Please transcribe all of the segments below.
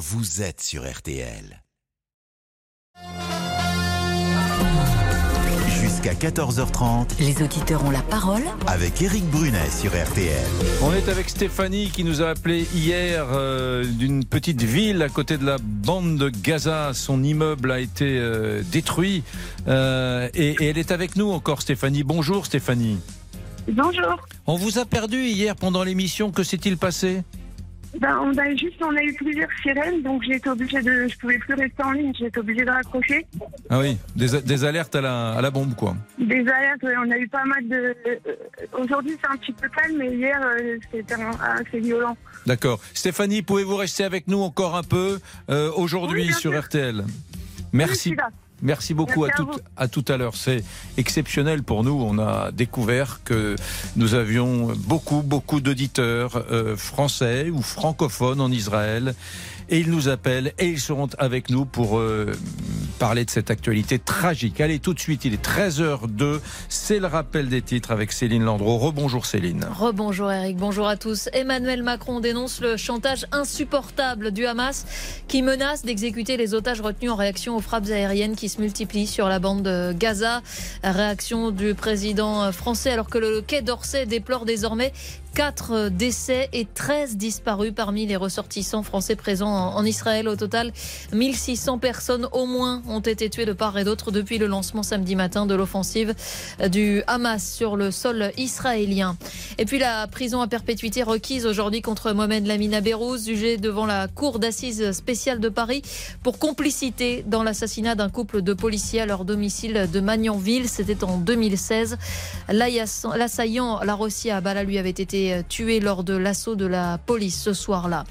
vous êtes sur RTL. Jusqu'à 14h30 Les auditeurs ont la parole avec Eric Brunet sur RTL. On est avec Stéphanie qui nous a appelé hier euh, d'une petite ville à côté de la bande de Gaza. Son immeuble a été euh, détruit Euh, et, et elle est avec nous encore, Stéphanie. Bonjour, Stéphanie. Bonjour. On vous a perdu hier pendant l'émission. Que s'est-il passé? Ben, on a juste, on a eu plusieurs sirènes, donc j'ai été obligée de, je pouvais plus rester en ligne, j'ai été obligée de raccrocher. Ah oui, des, des alertes à la, à la bombe, quoi. Des alertes, ouais, on a eu pas mal de. euh, Aujourd'hui, c'est un petit peu calme, mais hier, euh, c'était assez violent. D'accord. Stéphanie, pouvez-vous rester avec nous encore un peu euh, aujourd'hui Oui, sur sûr. RTL Oui, Merci. je suis là. Merci beaucoup Merci à, à tout, à tout à l'heure. C'est exceptionnel pour nous. On a découvert que nous avions beaucoup, beaucoup d'auditeurs euh, français ou francophones en Israël. Et ils nous appellent et ils seront avec nous pour euh, parler de cette actualité tragique. Allez, tout de suite, il est 13h02. C'est le rappel des titres avec Céline Landreau. Rebonjour Céline. Rebonjour Eric, bonjour à tous. Emmanuel Macron dénonce le chantage insupportable du Hamas qui menace d'exécuter les otages retenus en réaction aux frappes aériennes qui se multiplient sur la bande de Gaza. Réaction du président français alors que le quai d'Orsay déplore désormais 4 décès et 13 disparus parmi les ressortissants français présents en Israël. Au total, 1600 personnes au moins ont été tuées de part et d'autre depuis le lancement samedi matin de l'offensive du Hamas sur le sol israélien. Et puis la prison à perpétuité requise aujourd'hui contre Mohamed Lamine Bérouz, jugé devant la cour d'assises spéciale de Paris pour complicité dans l'assassinat d'un couple de policiers à leur domicile de Magnanville. C'était en 2016. L'assaillant, l'assaillant, la Rossi à Bala, lui avait été tué lors de l'assaut de la police ce soir-là.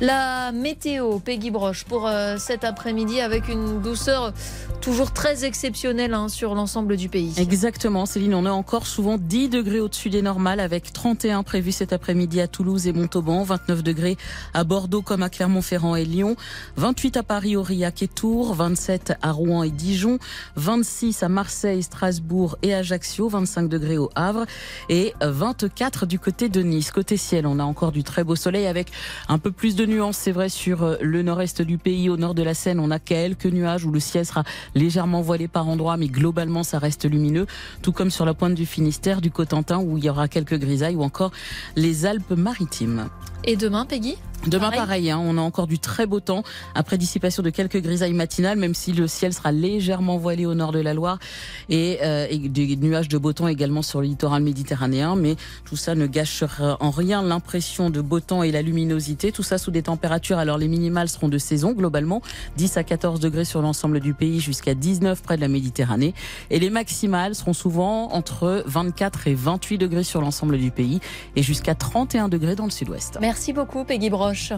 La météo, Peggy Broche, pour euh, cet après-midi avec une douceur toujours très exceptionnelle hein, sur l'ensemble du pays. Exactement, Céline. On est encore souvent 10 degrés au-dessus des normales avec 31 prévus cet après-midi à Toulouse et Montauban, 29 degrés à Bordeaux comme à Clermont-Ferrand et Lyon, 28 à Paris, Aurillac et Tours, 27 à Rouen et Dijon, 26 à Marseille, Strasbourg et Ajaccio, 25 degrés au Havre et 24 du côté de Nice. Côté ciel, on a encore du très beau soleil avec un peu plus de nuances, c'est vrai, sur le nord-est du pays. Au nord de la Seine, on a quelques nuages où le ciel sera légèrement voilé par endroits, mais globalement, ça reste lumineux. Tout comme sur la pointe du Finistère, du Cotentin, où il y aura quelques grisailles, ou encore les Alpes-Maritimes. Et demain, Peggy? Demain, Pareil. pareil, hein, on a encore du très beau temps après dissipation de quelques grisailles matinales, même si le ciel sera légèrement voilé au nord de la Loire et, euh, et des nuages de beau temps également sur le littoral méditerranéen. Mais tout ça ne en rien l'impression de beau temps et la luminosité. Tout ça sous des températures. Alors les minimales seront de saison globalement, 10 à 14 degrés sur l'ensemble du pays, jusqu'à 19 près de la Méditerranée. Et les maximales seront souvent entre 24 et 28 degrés sur l'ensemble du pays et jusqu'à 31 degrés dans le sud-ouest. Merci beaucoup, Peggy Broche.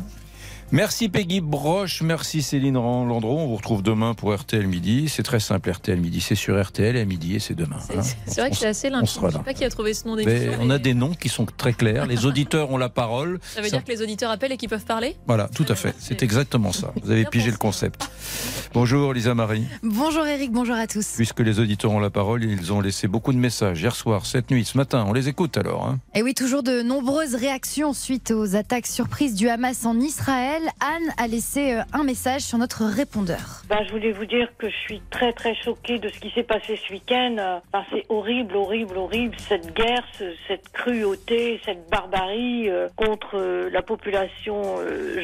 Merci Peggy Broche, merci Céline Landreau. On vous retrouve demain pour RTL Midi. C'est très simple, RTL Midi. C'est sur RTL et à midi et c'est demain. C'est hein. c'est vrai que On c'est assez on limpide. sera Je sais là. pas qui a trouvé ce nom Mais d'émission. on a des noms qui sont très clairs. Les auditeurs ont la parole. Ça veut dire que les auditeurs appellent et qu'ils peuvent parler? Voilà, tout à fait. C'est exactement ça. Vous avez pigé pensé. le concept. Bonjour Lisa Marie. Bonjour Eric, bonjour à tous. Puisque les auditeurs ont la parole, ils ont laissé beaucoup de messages hier soir, cette nuit, ce matin. On les écoute alors. hein. Et oui, toujours de nombreuses réactions suite aux attaques surprises du Hamas en Israël. Anne a laissé euh, un message sur notre répondeur. Ben, je voulais vous dire que je suis très très choquée de ce qui s'est passé ce week-end. Enfin, c'est horrible, horrible, horrible. Cette guerre, ce- cette cruauté, cette barbarie euh, contre euh, la population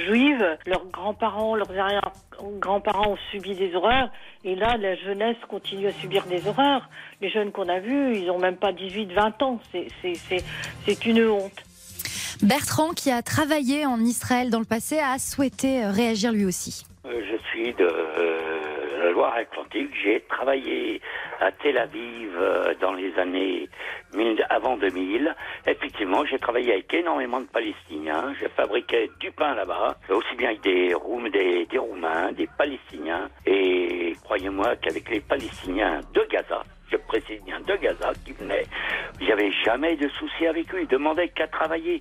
juive. Leurs grands-parents, leurs arrière-grands-parents ont subi des horreurs. Et là, la jeunesse continue à subir des horreurs. Les jeunes qu'on a vus, ils ont même pas 18-20 ans. C'est une honte. Bertrand, qui a travaillé en Israël dans le passé, a souhaité euh, réagir lui aussi. Euh, Je suis de euh, la Loire-Atlantique. J'ai travaillé à Tel Aviv dans les années 1000 avant 2000. Effectivement, j'ai travaillé avec énormément de Palestiniens. Je fabriquais du pain là-bas, aussi bien avec des, Roum- des, Roumains, des Palestiniens. Et croyez-moi qu'avec les Palestiniens de Gaza, je précise bien de Gaza, qui venaient, avait jamais de souci avec eux. Ils demandaient qu'à travailler.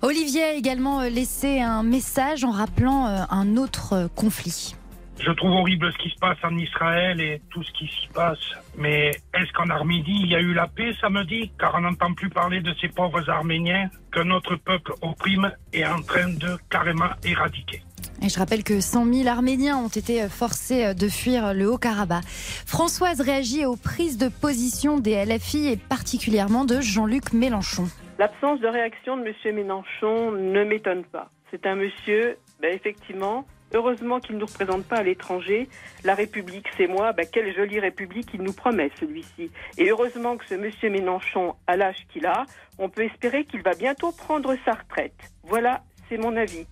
Olivier a également euh, laissé un message en rappelant euh, un autre euh, conflit. Je trouve horrible ce qui se passe en Israël et tout ce qui s'y passe. Mais est-ce qu'en Arménie, il y a eu la paix samedi Car on n'entend plus parler de ces pauvres Arméniens que notre peuple opprime et est en train de carrément éradiquer. Et je rappelle que 100 000 Arméniens ont été forcés de fuir le Haut-Karabakh. Françoise réagit aux prises de position des LFI et particulièrement de Jean-Luc Mélenchon. L'absence de réaction de M. Mélenchon ne m'étonne pas. C'est un monsieur, ben, effectivement, heureusement qu'il ne nous représente pas à l'étranger. La République, c'est moi. Ben, quelle jolie République il nous promet, celui-ci. Et heureusement que ce monsieur Mélenchon, à l'âge qu'il a, on peut espérer qu'il va bientôt prendre sa retraite. Voilà, c'est mon avis.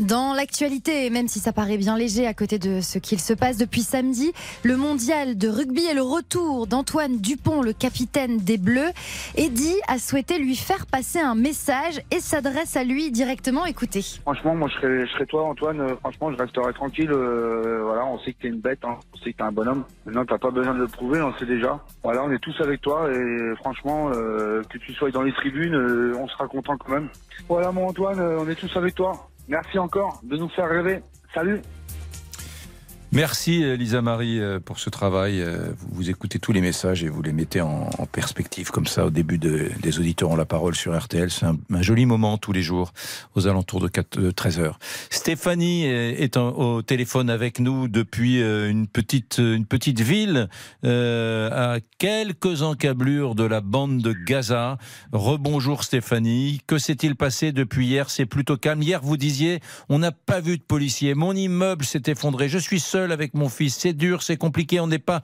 Dans l'actualité, même si ça paraît bien léger à côté de ce qu'il se passe depuis samedi, le mondial de rugby et le retour d'Antoine Dupont, le capitaine des Bleus. Eddie a souhaité lui faire passer un message et s'adresse à lui directement. Écoutez. Franchement, moi je serais, toi, Antoine. Euh, franchement, je resterai tranquille. Euh, voilà, on sait que t'es une bête, hein. on sait que t'es un bonhomme. Maintenant, t'as pas besoin de le prouver, on sait déjà. Voilà, on est tous avec toi et franchement, euh, que tu sois dans les tribunes, on sera content quand même. Voilà, mon Antoine, on est tous avec toi. Merci encore de nous faire rêver. Salut Merci euh, Lisa Marie euh, pour ce travail. Euh, vous, écoutez tous les messages et vous les mettez en, perspective comme ça au début de, des auditeurs ont la parole sur RTL. C'est un, joli moment tous les jours aux alentours de, 4, 13 heures. Stéphanie est au téléphone avec nous depuis une petite, une petite ville à quelques encablures de la bande de Gaza. Rebonjour Stéphanie. Que s'est-il passé depuis hier? C'est plutôt calme. Hier vous disiez on n'a pas vu de policiers. Mon immeuble s'est effondré. Je suis seul avec mon fils. C'est dur, c'est compliqué, on n'est pas,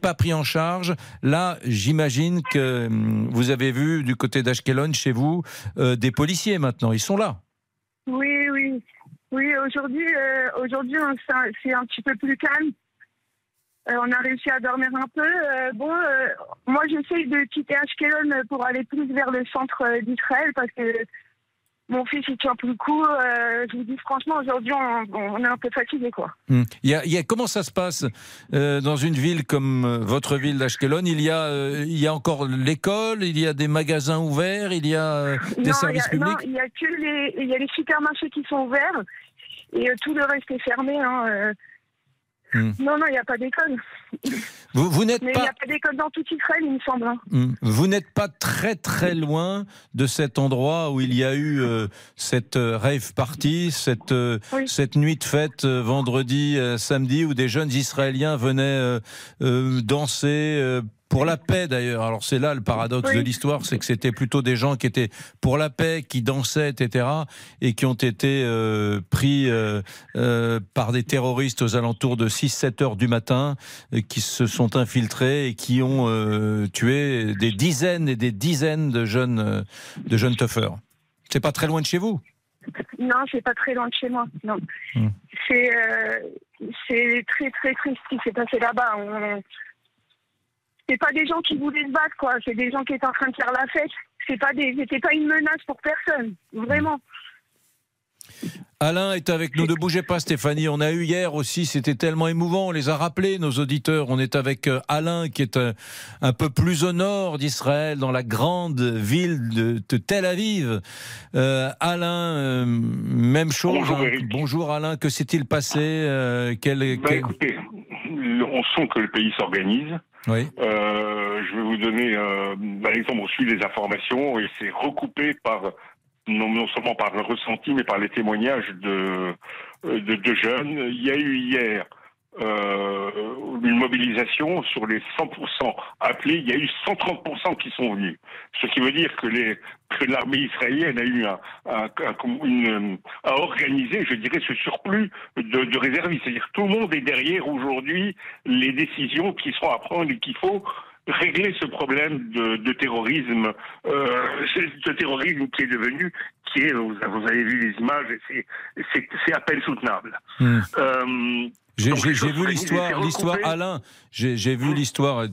pas pris en charge. Là, j'imagine que hum, vous avez vu du côté d'Ashkelon, chez vous, euh, des policiers maintenant. Ils sont là. Oui, oui. Oui, aujourd'hui, euh, aujourd'hui, c'est un petit peu plus calme. Euh, on a réussi à dormir un peu. bon, moi, j'essaye de quitter Ashkelon pour aller plus vers le centre d'Israël parce que mon fils, il tient plus le coup. Euh, je vous dis franchement, aujourd'hui, on, est un peu fatigué, quoi. Hmm. Il, y a, comment ça se passe euh, dans une ville comme euh, votre ville d'Ashkelon il, y a, il y a encore l'école, il y a des magasins ouverts, il y a des services publics? Non, il y a que les, il y a les supermarchés qui sont ouverts et tout le reste est fermé. Hein, Hmm. Non, non, il n'y a pas d'école. Vous, vous n'êtes pas. Il n'y a pas d'école dans tout Israël, il me semble. Hein. Hmm. Vous n'êtes pas très très loin de cet endroit où il y a eu euh, cette euh, rave party, cette, euh, cette nuit de fête vendredi, samedi, où des jeunes Israéliens venaient danser pour la paix d'ailleurs. Alors c'est là le paradoxe de l'histoire, c'est que c'était plutôt des gens qui étaient pour la paix, qui dansaient, etc., et qui ont été euh, pris euh, euh, par des terroristes aux alentours de 6-7 heures du matin, qui se sont infiltrés et qui ont tué des dizaines et des dizaines de jeunes, de jeunes toughers. C'est pas très loin de chez vous? Non, c'est pas très loin de chez moi. Non, hmm. c'est c'est très très triste ce qui s'est passé là-bas. On c'est pas des gens qui voulaient se battre, quoi. C'est des gens qui étaient en train de faire la fête. C'est pas des, c'était pas une menace pour personne, vraiment. Alain est avec nous. Ne bougez pas, Stéphanie. On a eu hier aussi, c'était tellement émouvant. On les a rappelés, nos auditeurs. On est avec euh, Alain, qui est un, un peu plus au nord d'Israël, dans la grande ville de, Tel Aviv. Euh, Alain, euh, même chose. Bonjour, hein. Bonjour Alain. Que s'est-il passé bah, Écoutez, on sent que le pays s'organise. Oui. Euh, je vais vous donner euh, par exemple, on suit les informations et c'est recoupé par non, non, seulement par le ressenti, mais par les témoignages de, euh, de, de jeunes. Il y a eu hier une mobilisation sur les 100% appelés, il y a eu 130% qui sont venus. Ce qui veut dire que les que l'armée israélienne a eu un, un, une, a organisé, je dirais, ce surplus de, de réservistes. C'est-à-dire tout le monde est derrière aujourd'hui les décisions qui sont à prendre et qu'il faut régler ce problème de, de terrorisme, euh, ce terrorisme qui est devenu, qui est, vous, avez vu les images, c'est à peine soutenable. Hmm. Euh, j'ai vu l'histoire, l'histoire Alain. J'ai vu l'histoire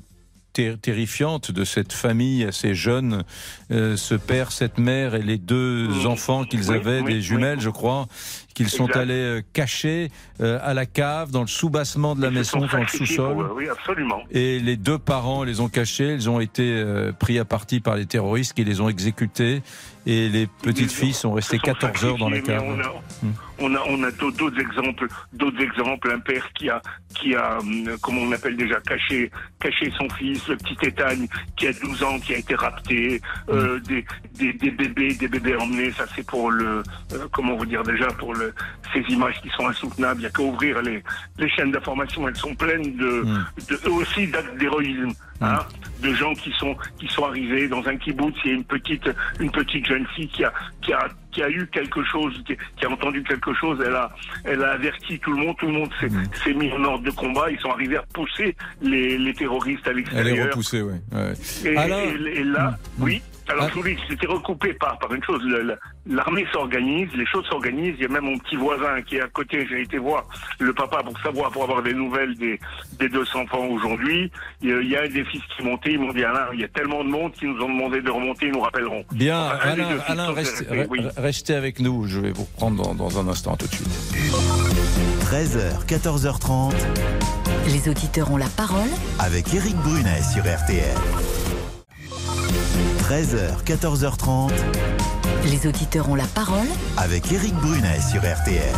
terrifiante de cette famille assez jeune, euh, ce père, cette mère et les deux enfants qu'ils avaient, des jumelles, je crois, qu'ils sont allés euh, cacher euh, à la cave, dans le sous-bassement de la maison, dans le sous-sol. Oui, absolument. Et les deux parents les ont cachés, ils ont été pris à partie par les terroristes qui les ont exécutés et les petites filles sont restées 14 heures dans la cave. On a, on a, d'autres exemples, d'autres exemples. Un père qui a, qui a, hum, comment on appelle déjà, caché, caché son fils, le petit Étagne, qui a 12 ans, qui a été rapté, euh, mm. des, des, des, bébés, des bébés emmenés. Ça, c'est pour le, euh, comment vous dire déjà, pour le, ces images qui sont insoutenables. Il n'y a qu'à ouvrir les, les chaînes d'information. Elles sont pleines de, Hmm. de eux aussi d'actes d'héroïsme. Hein, de gens qui sont qui sont arrivés dans un kibbutz, il y a une petite une petite jeune fille qui a qui a qui a eu quelque chose, qui, a entendu quelque chose, elle a elle a averti tout le monde, tout le monde s'est s'est mis en ordre de combat, ils sont arrivés à pousser les, les terroristes à Elle est l'extérieur. repoussée, oui. Ouais. Et, Alain et- et là, oui. Alors, Ah. je vous dis, c'était recoupé par, par une chose. le- le- L'armée s'organise, les choses s'organisent. Il y a même mon petit voisin qui est à côté. J'ai été voir le papa pour savoir, pour avoir des nouvelles des, des deux enfants aujourd'hui. Il y a- un des fils qui montait. Ils m'ont dit, Alain, il y a tellement de monde qui nous ont demandé de remonter. Ils nous rappelleront. Bien, Enfin, Alain, restez, oui. re- restez avec nous. Je vais vous reprendre dans, dans un instant, tout de suite. 13h, 14h30. Les auditeurs ont la parole avec Eric Brunet sur RTL. 13h, 14h30. Les auditeurs ont la parole avec Eric Brunet sur RTL.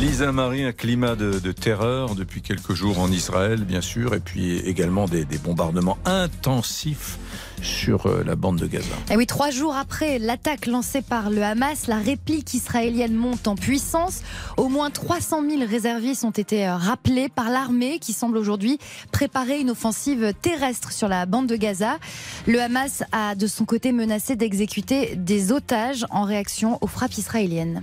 Lisa Marie, un climat de, terreur depuis quelques jours en Israël, bien sûr, et puis également des, des bombardements intensifs sur euh, la bande de Gaza. Et oui, trois jours après l'attaque lancée par le Hamas, la réplique israélienne monte en puissance. Au moins 300 000 réservistes ont été euh, rappelés par l'armée qui semble aujourd'hui préparer une offensive terrestre sur la bande de Gaza. Le Hamas a de son côté menacé d'exécuter des otages en réaction aux frappes israéliennes.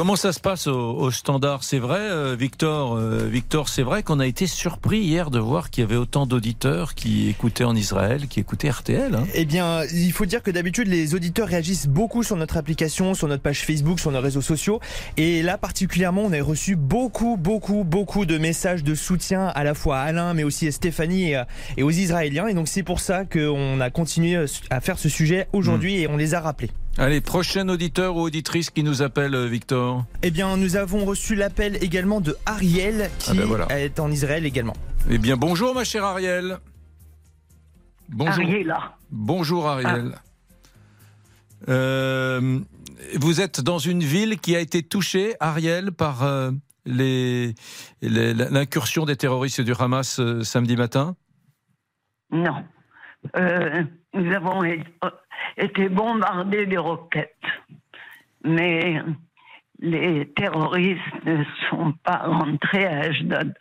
Comment ça se passe au, au standard? C'est vrai, euh, Victor, euh, Victor, c'est vrai qu'on a été surpris hier de voir qu'il y avait autant d'auditeurs qui écoutaient en Israël, qui écoutaient RTL. hein. Eh bien, il faut dire que d'habitude, les auditeurs réagissent beaucoup sur notre application, sur notre page Facebook, sur nos réseaux sociaux. Et là, particulièrement, on a reçu beaucoup, beaucoup, beaucoup de messages de soutien à la fois à Alain, mais aussi à Stéphanie et, aux Israéliens. Et donc, c'est pour ça qu'on a continué à faire ce sujet aujourd'hui et on les a rappelés. Allez, prochain auditeur ou auditrice qui nous appelle, euh, Victor. Eh bien, nous avons reçu l'appel également de Ariel, qui Ah ben voilà. est en Israël également. Eh bien, bonjour, ma chère Ariel. Bonjour. Bonjour, Ariel. Euh, vous êtes dans une ville qui a été touchée, Ariel, par euh, les- les- l'incursion des terroristes du Hamas euh, samedi matin? Non. Euh, nous avons é- été bombardés de roquettes. Mais les terroristes ne sont pas rentrés à Ashdod.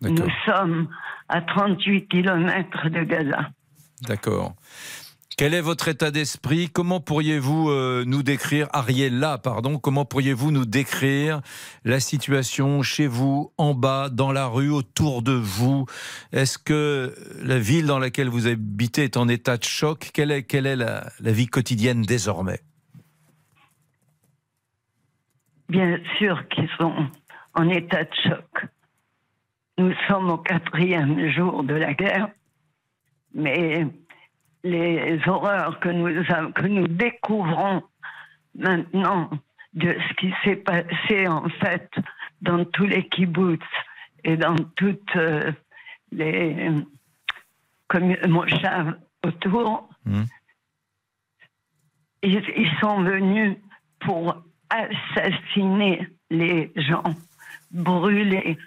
Nous sommes à 38 km de Gaza. D'accord. Quel est votre état d'esprit? Comment pourriez-vous euh, nous décrire, Ariella, pardon, comment pourriez-vous nous décrire la situation chez vous, en bas, dans la rue, autour de vous? Est-ce que la ville dans laquelle vous habitez est en état de choc? Quelle est, quelle est la, la vie quotidienne désormais? Bien sûr qu'ils sont en état de choc. Nous sommes au quatrième jour de la guerre, mais les horreurs que nous, a- que nous découvrons maintenant de ce qui s'est passé en fait dans tous les kibbutz et dans toutes euh, les commu- moshav autour, ils, ils sont venus pour assassiner les gens, brûler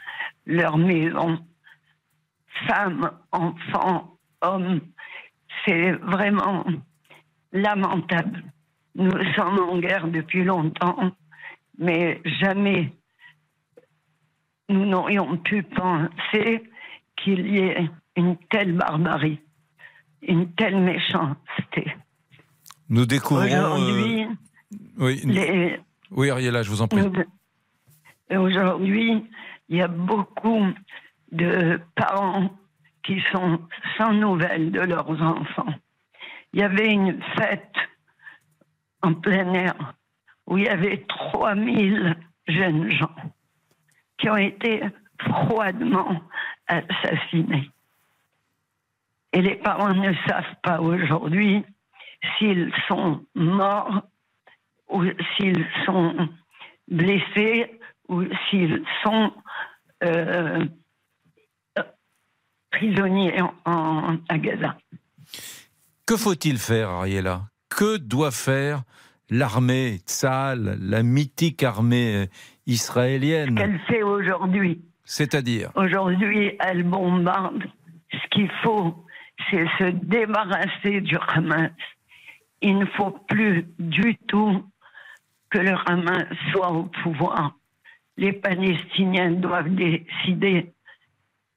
leurs maisons, femmes, enfants, hommes. C'est vraiment lamentable. Nous sommes en guerre depuis longtemps, mais jamais nous n'aurions pu penser qu'il y ait une telle barbarie, une telle méchanceté. Nous découvrons. euh, Aujourd'hui, oui, les- oui, Ariella, je vous en prie. nous- Aujourd'hui, il y a beaucoup de parents qui sont sans nouvelles de leurs enfants. Il y avait une fête en plein air où il y avait 3000 jeunes gens qui ont été froidement assassinés. Et les parents ne savent pas aujourd'hui s'ils sont morts ou s'ils sont blessés ou s'ils sont euh, prisonniers en, en- à Gaza. Que faut-il faire, Ariella? Que doit faire l'armée Tsahal, la mythique armée euh, israélienne? Qu'elle fait aujourd'hui. C'est-à-dire? Aujourd'hui, elle bombarde. Ce qu'il faut, c'est se débarrasser du Hamas. Il ne faut plus du tout que le Hamas soit au pouvoir. Les Palestiniens doivent décider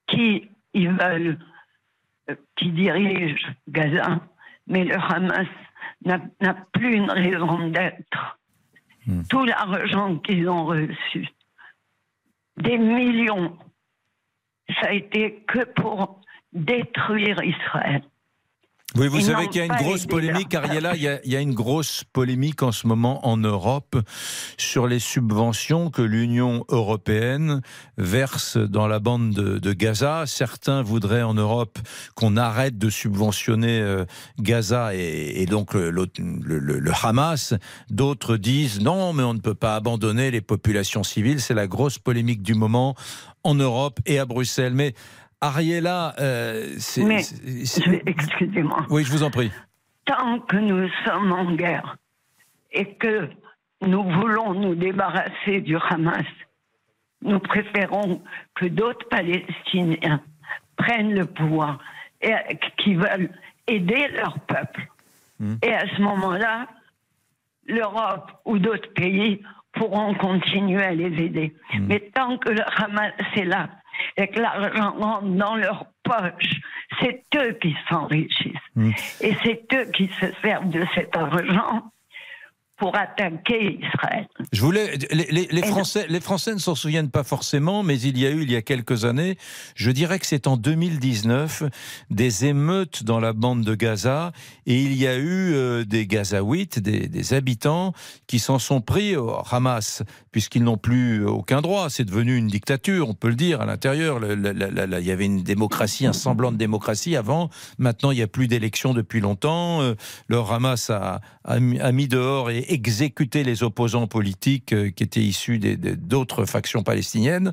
qui ils veulent, euh, qui dirige Gaza, mais le Hamas n'a n'a plus une raison d'être. Tout l'argent qu'ils ont reçu, des millions, ça a été que pour détruire Israël. Oui, vous Ils savez qu'il y a une grosse polémique, Ariella, il y, a, il y a une grosse polémique en ce moment en Europe sur les subventions que l'Union européenne verse dans la bande de, de Gaza. Certains voudraient en Europe qu'on arrête de subventionner euh, Gaza et, et donc le, le- le- le Hamas. D'autres disent non, mais on ne peut pas abandonner les populations civiles. C'est la grosse polémique du moment en Europe et à Bruxelles. Mais Ariella, euh, c'est... Excusez-moi. Oui, je vous en prie. tant que nous sommes en guerre et que nous voulons nous débarrasser du Hamas, nous préférons que d'autres Palestiniens prennent le pouvoir et qui veulent aider leur peuple. Et à ce moment-là, l'Europe ou d'autres pays pourront continuer à les aider. Mais tant que le Hamas est là et que l'argent rentre dans leur poche, c'est eux qui s'enrichissent. Et c'est eux qui se servent de cet argent pour attaquer Israël. Je voulais, les, les- les Et- Français, les Français ne s'en souviennent pas forcément, mais il y a eu il y a quelques années, je dirais que c'est en 2019, des émeutes dans la bande de Gaza, et il y a eu euh, des Gazaouites, des, des habitants, qui s'en sont pris au Hamas, puisqu'ils n'ont plus aucun droit. C'est devenu une dictature, on peut le dire à l'intérieur. Il y avait une démocratie, un semblant de démocratie avant. Maintenant, il n'y a plus d'élections depuis longtemps. Euh, Le Hamas a, a mis dehors et exécuté les opposants politiques euh, qui étaient issus d'autres factions palestiniennes.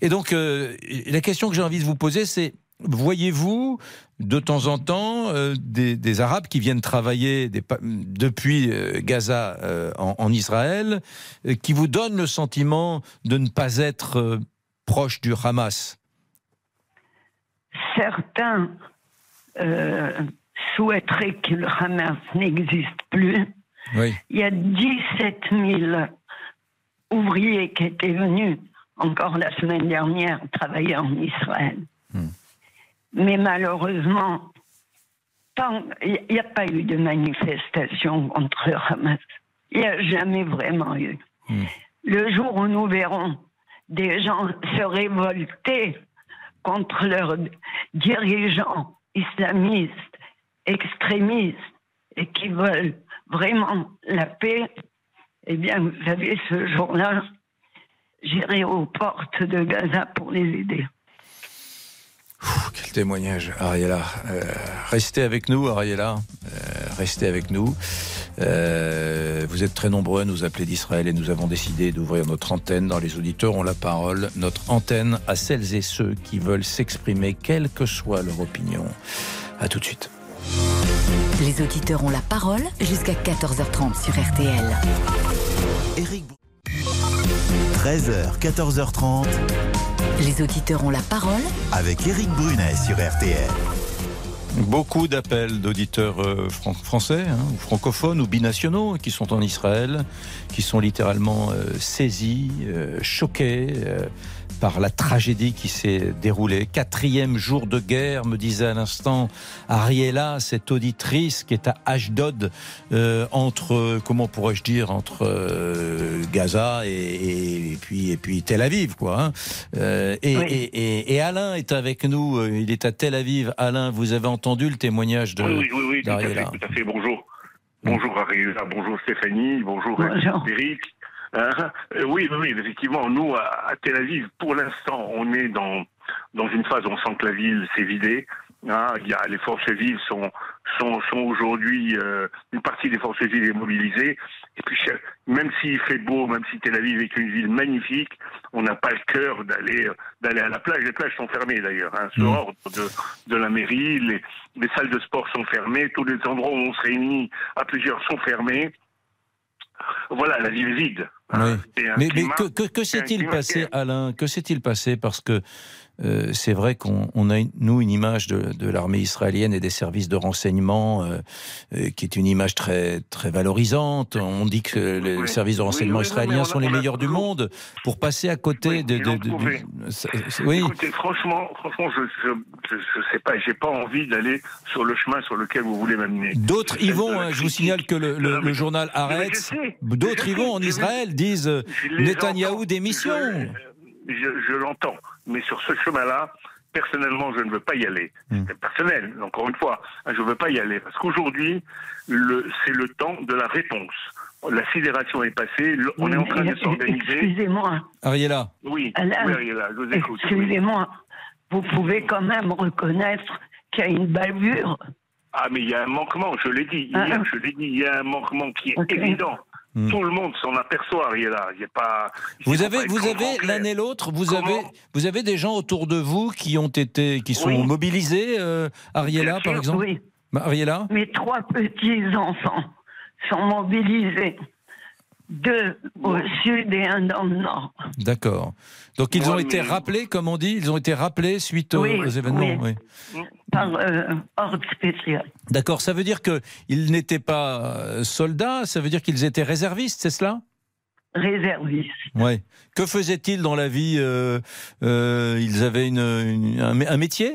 Et donc, euh, la question que j'ai envie de vous poser, c'est voyez-vous de temps en temps euh, des, Arabes qui viennent travailler depuis Gaza en, Israël, qui vous donnent le sentiment de ne pas être proche du Hamas? Certains souhaiteraient que le Hamas n'existe plus. Oui. Il y a 17 000 ouvriers qui étaient venus encore la semaine dernière travailler en Israël. Mais malheureusement, il n'y a pas eu de manifestation contre le Hamas. Il n'y a jamais vraiment eu. Le jour où nous verrons des gens se révolter contre leurs dirigeants islamistes, extrémistes, et qui veulent vraiment la paix, eh bien, vous savez, ce jour-là, j'irai aux portes de Gaza pour les aider. Quel témoignage, Ariella. Euh, restez avec nous, Ariella. Euh, restez avec nous. Euh, vous êtes très nombreux à nous appeler d'Israël et nous avons décidé d'ouvrir notre antenne. Dans les auditeurs ont la parole. Notre antenne à celles et ceux qui veulent s'exprimer, quelle que soit leur opinion. À tout de suite. Les auditeurs ont la parole jusqu'à 14h30 sur RTL. Bru- 13h, 14h30 Les auditeurs ont la parole avec Éric Brunet sur RTL. Beaucoup d'appels d'auditeurs euh, fran- français, hein, ou francophones, ou binationaux, qui sont en Israël, qui sont littéralement euh, saisis, euh, choqués euh, par la tragédie qui s'est déroulée. Quatrième jour de guerre, me disait à l'instant Ariella, cette auditrice qui est à Ashdod, euh, entre, comment pourrais-je dire, entre euh, Gaza et, et- et puis, et puis Tel Aviv, quoi. hein. Euh, et, Oui. et- et- et Alain est avec nous, il est à Tel Aviv. Alain, vous avez entendu le témoignage de Oui, oui, oui, oui, tout à fait, tout à fait. Bonjour. Bonjour Ariella, bonjour Stéphanie, bonjour Bonjour. Eric. Euh, oui, oui, oui, effectivement, nous, à, à Tel Aviv, pour l'instant, on est dans, dans une phase où on sent que la ville s'est vidée. Hein, il y a, les forces vives sont, sont, sont aujourd'hui, euh, une partie des forces vives est mobilisée. Et puis, même s'il fait beau, même si Tel Aviv est une ville magnifique, on n'a pas le cœur d'aller d'aller à la plage. Les plages sont fermées d'ailleurs. Hein, sur ordre de, de la mairie, les, les salles de sport sont fermées, tous les endroits où on se réunit à plusieurs sont fermés. Voilà, la ville vide. Oui. Mais, mais que, s'est-il passé, Alain? Que s'est-il passé? Parce que euh, c'est vrai qu'on on a, nous, une image de, de l'armée israélienne et des services de renseignement euh, euh, qui est une image très, très valorisante. On dit que les Oui. services de renseignement oui, oui, israéliens sont les meilleurs du monde. Pour passer à côté de... de- de- oui. Écoutez, franchement, franchement, je, je, je, je sais pas, j'ai pas envie d'aller sur le chemin sur lequel vous voulez m'amener. D'autres y vont. hein. je vous signale que le, le- le journal sais, d'autres y vont en Israël, disent Netanyahou démission. Je, l'entends, mais sur ce chemin-là, personnellement, je ne veux pas y aller. Hmm. C'est personnel, encore une fois, hein, je ne veux pas y aller parce qu'aujourd'hui, le, c'est le temps de la réponse. La sidération est passée, on est en train de s'organiser. Excusez-moi. Ariella. Oui, Alain, oui, Ariella, je vous écoute. oui. Excusez-moi. Vous pouvez quand même reconnaître qu'il y a une bavure. Ah, mais il y a un manquement, je l'ai dit Ah, hier, ah. je l'ai dit, il y a un manquement qui est évident. Hmm. Tout le monde s'en aperçoit, Ariella. Il pas. Vous il avez, pas vous avez l'un et l'autre, vous Comment avez, vous avez des gens autour de vous qui ont été, qui sont Oui. mobilisés, euh, Ariella par exemple. oui. Bah, Ariella. Mes trois petits-enfants sont mobilisés. Deux au sud et un dans le nord. D'accord. Donc ils ont été mais- rappelés, comme on dit, ils ont été rappelés suite aux, Oui, aux événements. oui. oui. Par euh, ordre spécial. D'accord. Ça veut dire que ils n'étaient pas euh, soldats. Ça veut dire qu'ils étaient réservistes, c'est cela? Réservistes. Ouais. Que faisaient-ils dans la vie euh, euh, Ils avaient une, une- un, un métier?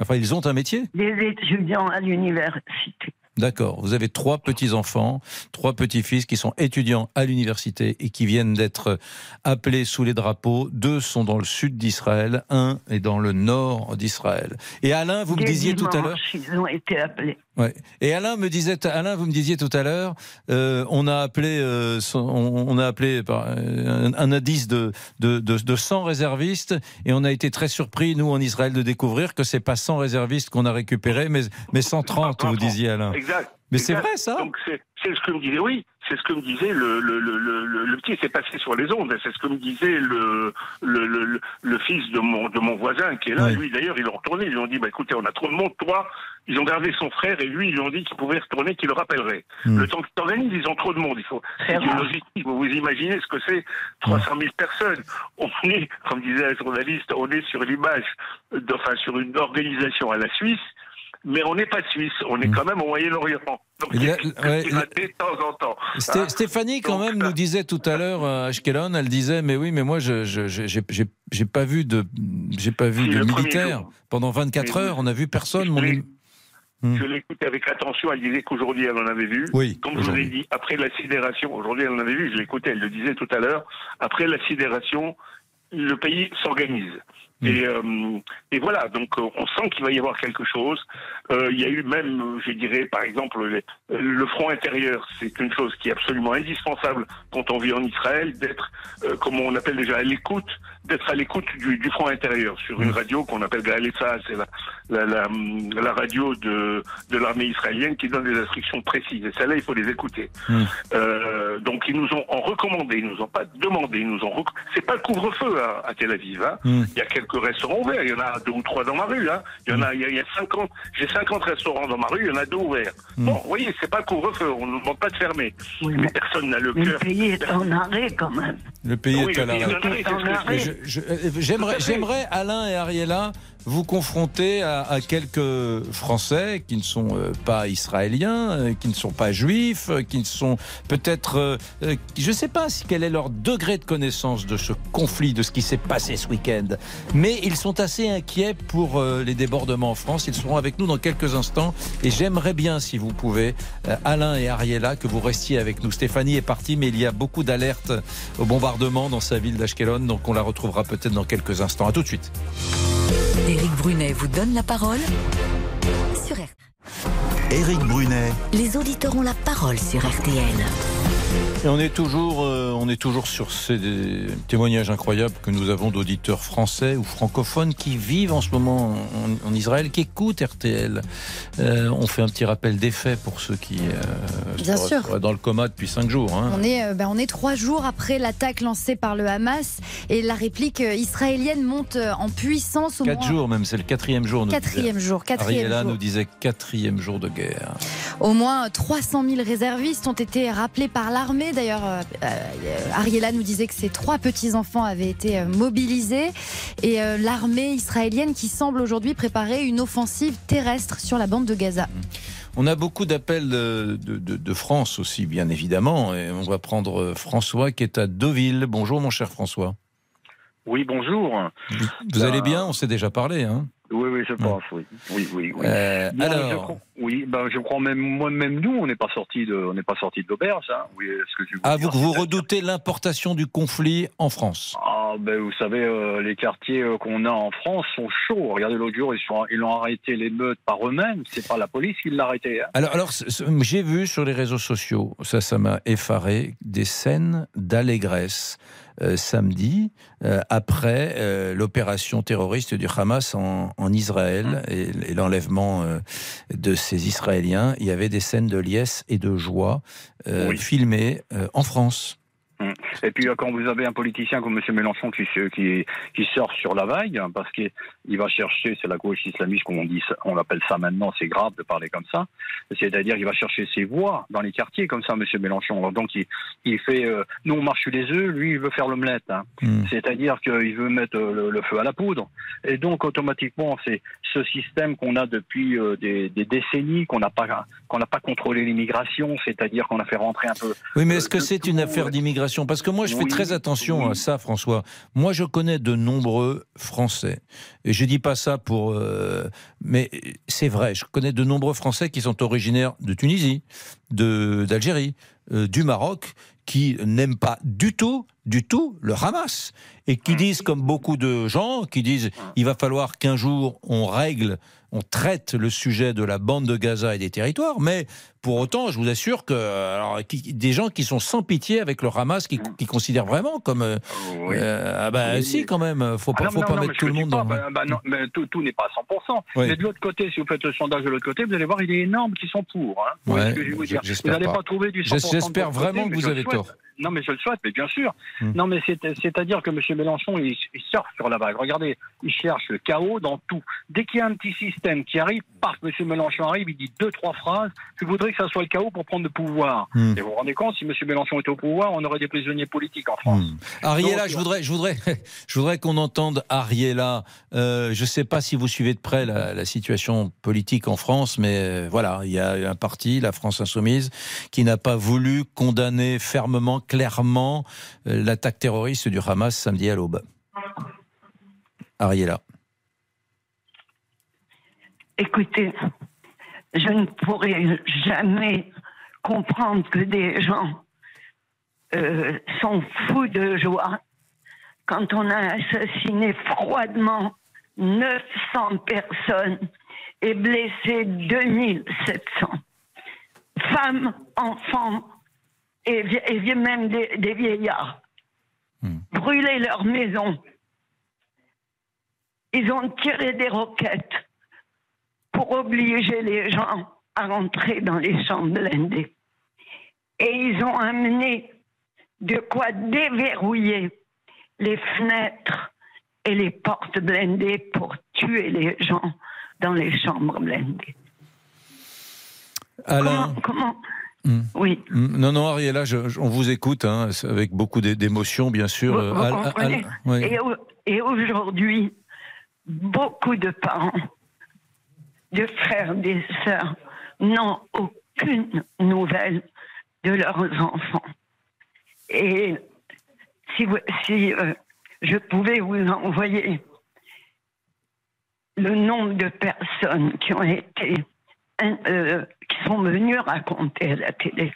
Enfin, ils ont un métier? Des étudiants à l'université. D'accord. Vous avez trois petits-enfants, trois petits-fils qui sont étudiants à l'université et qui viennent d'être appelés sous les drapeaux. Deux sont dans le sud d'Israël, un est dans le nord d'Israël. Et Alain, vous me disiez tout à l'heure. Ils ont été appelés. Ouais. Et Alain me disait, Alain, vous me disiez tout à l'heure, euh, on a appelé, euh, on, a appelé euh, un, un indice de, de, de, de 100 réservistes, et on a été très surpris nous en Israël de découvrir que c'est pas 100 réservistes qu'on a récupérés, mais mais 130, vous disiez Alain. Exact. Mais c'est vrai ça Donc c'est c'est ce que me disait, oui, c'est ce que me disait le, le, le, le, le- le petit, c'est passé sur les ondes, c'est ce que me disait le, le, le, fils de mon, de mon voisin qui est là. Ouais. Lui d'ailleurs, ils l'ont retourné, ils lui ont dit, bah écoutez, on a trop de monde, toi. Ils ont gardé son frère et lui, ils lui ont dit qu'il pouvait retourner, qu'il le rappellerait. Hmm. Le temps que tu organises, ils ont trop de monde. Il faut, C'est une logistique. Vous vous imaginez ce que c'est 300 000 personnes. On est, comme disait un journaliste, on est sur l'image, de- enfin sur une organisation à la Suisse, mais on n'est pas suisse, on est quand même au Moyen-Orient. Donc Il y a- ouais, de temps en temps. Sté- Hein Stéphanie, quand même, nous disait tout à l'heure à Ashkelon, elle disait, mais oui, mais moi, je je- je- j'ai pas vu de, j'ai pas vu de militaires pendant 24 Mais heures. On a vu personne. Mon... Oui. Hmm. Je l'écoutais avec attention, elle disait qu'aujourd'hui elle en avait vu. Oui, Comme je vous ai aujourd'hui. dit, après la sidération, aujourd'hui elle en avait vu, je l'écoutais, elle le disait tout à l'heure, après la sidération, le pays s'organise. Hmm. Et, euh, et voilà, donc euh, on sent qu'il va y avoir quelque chose. Euh, il y a eu même, euh, je dirais, par exemple, euh, le front intérieur, c'est une chose qui est absolument indispensable quand on vit en Israël, d'être, euh, comme on appelle déjà, à l'écoute, d'être à l'écoute du, du front intérieur sur une radio qu'on appelle Galetsa, c'est la, la, la, la radio de, de l'armée israélienne qui donne des instructions précises. Et celles-là, il faut les écouter. Hmm. Euh, donc ils nous ont en recommandé, ils nous ont pas demandé, ils nous ont. rec- C'est pas le couvre-feu à, à Tel Aviv. Hein. Hmm. Il y a quelques restaurants ouverts. Il y en a deux ou trois dans ma rue. Hein. Il y en a, il y a, il y a 50. J'ai 50 restaurants dans ma rue. Il y en a deux ouverts. Bon, vous voyez, c'est pas le couvre-feu. On ne demande pas de fermer. mais personne n'a le Mais le cœur. pays est en arrêt quand même. Le pays Oui, est à l'arrêt. euh, J'aimerais, j'aimerais, Alain et Ariella, vous confronter à, à quelques Français qui ne sont euh, pas israéliens, euh, qui ne sont pas juifs, euh, qui ne sont peut-être, je ne sais pas si- quel est leur degré de connaissance de ce conflit, de ce qui s'est passé ce week-end, mais ils sont assez inquiets pour les débordements en France. Ils seront avec nous dans quelques instants et j'aimerais bien, si vous pouvez, Alain et Ariella, que vous restiez avec nous. Stéphanie est partie, mais il y a beaucoup d'alertes au bombardement dans sa ville d'Ashkelon, donc on la retrouvera peut-être dans quelques instants. À tout de suite. Éric Brunet vous donne la parole sur RTL. Éric Brunet, Les auditeurs ont la parole sur RTL. Et on est toujours, euh, on est toujours sur ces témoignages incroyables que nous avons d'auditeurs français ou francophones qui vivent en ce moment en, en Israël, qui écoutent RTL. Euh, on fait un petit rappel des faits pour ceux qui euh, Bien seraient- sûr. seraient dans le coma depuis cinq jours. hein. On est, ben, on est trois jours après l'attaque lancée par le Hamas et la réplique israélienne monte en puissance au Quatre moins. jours même, c'est le quatrième jour. nous Quatrième disait. jour, quatrième Ariella jour. nous disait quatrième jour de guerre. Au moins 300 000 réservistes ont été rappelés par l'armée. D'ailleurs, euh, euh, Ariella nous disait que ses trois petits-enfants avaient été euh, mobilisés et l'armée israélienne qui semble aujourd'hui préparer une offensive terrestre sur la bande de Gaza. On a beaucoup d'appels de, de- France aussi, bien évidemment. Et on va prendre François qui est à Deauville. Bonjour, mon cher François. Oui, bonjour. Vous Bah, allez bien On s'est déjà parlé. Hein Oui, oui, je pense, oui. Oui, oui, oui. Euh, alors- je crois- oui, ben, je crois même, moi, même nous, on n'est pas sortis de, on n'est pas sortis de l'auberge, hein. Oui, ce que je veux ah, dire, vous, vous redoutez l'importation du conflit en France Ah, ben, vous savez, euh, les quartiers euh, qu'on a en France sont chauds. Regardez l'autre jour, ils, sont, ils ont arrêté l'émeute par eux-mêmes. C'est pas la police qui l'a arrêté. hein. Alors, alors j'ai vu sur les réseaux sociaux, ça, ça m'a effaré, des scènes d'allégresse euh, samedi, euh, après euh, l'opération terroriste du Hamas en, en Israël et, et l'enlèvement euh, de ces Israéliens. Il y avait des scènes de liesse et de joie euh, Oui. filmées euh, en France. Hum. Et puis euh, quand vous avez un politicien comme M. Mélenchon qui, se- qui, qui sort sur la vague, hein, parce qu'il il va chercher, c'est la gauche islamiste comme on dit, on appelle ça maintenant, c'est grave de parler comme ça, c'est-à-dire qu'il va chercher ses voix dans les quartiers comme ça, M. Mélenchon. Alors, donc il, il fait, euh, nous on marche sur les œufs, lui il veut faire l'omelette, hein. c'est-à-dire qu'il veut mettre euh, le, le feu à la poudre. Et donc automatiquement c'est ce système qu'on a depuis euh, des, des décennies, qu'on n'a pas qu'on n'a pas contrôlé l'immigration, c'est-à-dire qu'on a fait rentrer un peu. Oui, mais euh, est-ce que c'est une affaire d'immigration Parce que moi, je fais très attention à ça, François. Moi, je connais de nombreux Français. Et je dis pas ça pour... euh, mais c'est vrai, je connais de nombreux Français qui sont originaires de Tunisie, de- d'Algérie, euh, du Maroc, qui n'aiment pas du tout, du tout le Hamas. Et qui disent, comme beaucoup de gens, qui disent, il va falloir qu'un jour on règle, on traite le sujet de la bande de Gaza et des territoires, mais pour autant, je vous assure que alors, qui- des gens qui sont sans pitié avec le Hamas, qui, qui considèrent vraiment comme euh, euh, ah Oui. si quand même, faut pas, Ah non, faut non, pas non, mettre tout le monde pas, dans. bah non, mais tout, tout n'est pas à 100%. Oui. Mais de l'autre côté, si vous faites le sondage de l'autre côté, vous allez voir, il est énorme qui sont pour. Hein. Vous Ouais, n'allez pas. pas. trouver du 100% J'es- j'espère côté, vraiment que vous avez tort. Non, mais je le souhaite, mais bien sûr. Hmm. Non, mais c'est- c'est-à-dire que M. Mélenchon, il, il surfe sur la vague. Regardez, il cherche le chaos dans tout. Dès qu'il y a un petit système qui arrive, paf, M. Mélenchon arrive, il dit deux, trois phrases. Je voudrais que ça soit le chaos pour prendre le pouvoir. Hmm. Et vous vous rendez compte, si M. Mélenchon était au pouvoir, on aurait des prisonniers politiques en France. Ariella, Donc, je voudrais, je voudrais, je voudrais qu'on entende Ariella. Euh, je ne sais pas si vous suivez de près la, la situation politique en France, mais euh, voilà, il y a un parti, la France Insoumise, qui n'a pas voulu condamner fermement, clairement, euh, l'attaque terroriste du Hamas samedi à l'aube. Ariella. Écoutez, je ne pourrai jamais comprendre que des gens euh, sont fous de joie quand on a assassiné froidement 900 personnes et blessé 2700 femmes, enfants et, et même des, des vieillards. Brûler leurs maisons. Ils ont tiré des roquettes pour obliger les gens à rentrer dans les chambres blindées. Et ils ont amené de quoi déverrouiller les fenêtres et les portes blindées pour tuer les gens dans les chambres blindées. Alain. Comment Hmm. Oui. Hmm, Non, non, Ariella, je- je- on vous écoute, hein, avec beaucoup d'é- d'émotion, bien sûr. Vous, Euh, comprenez. Et, au- et aujourd'hui, beaucoup de parents, de frères, des sœurs, n'ont aucune nouvelle de leurs enfants. Et si, vous- si euh, je pouvais vous envoyer le nombre de personnes qui ont été, euh, qui sont venues raconter à la télé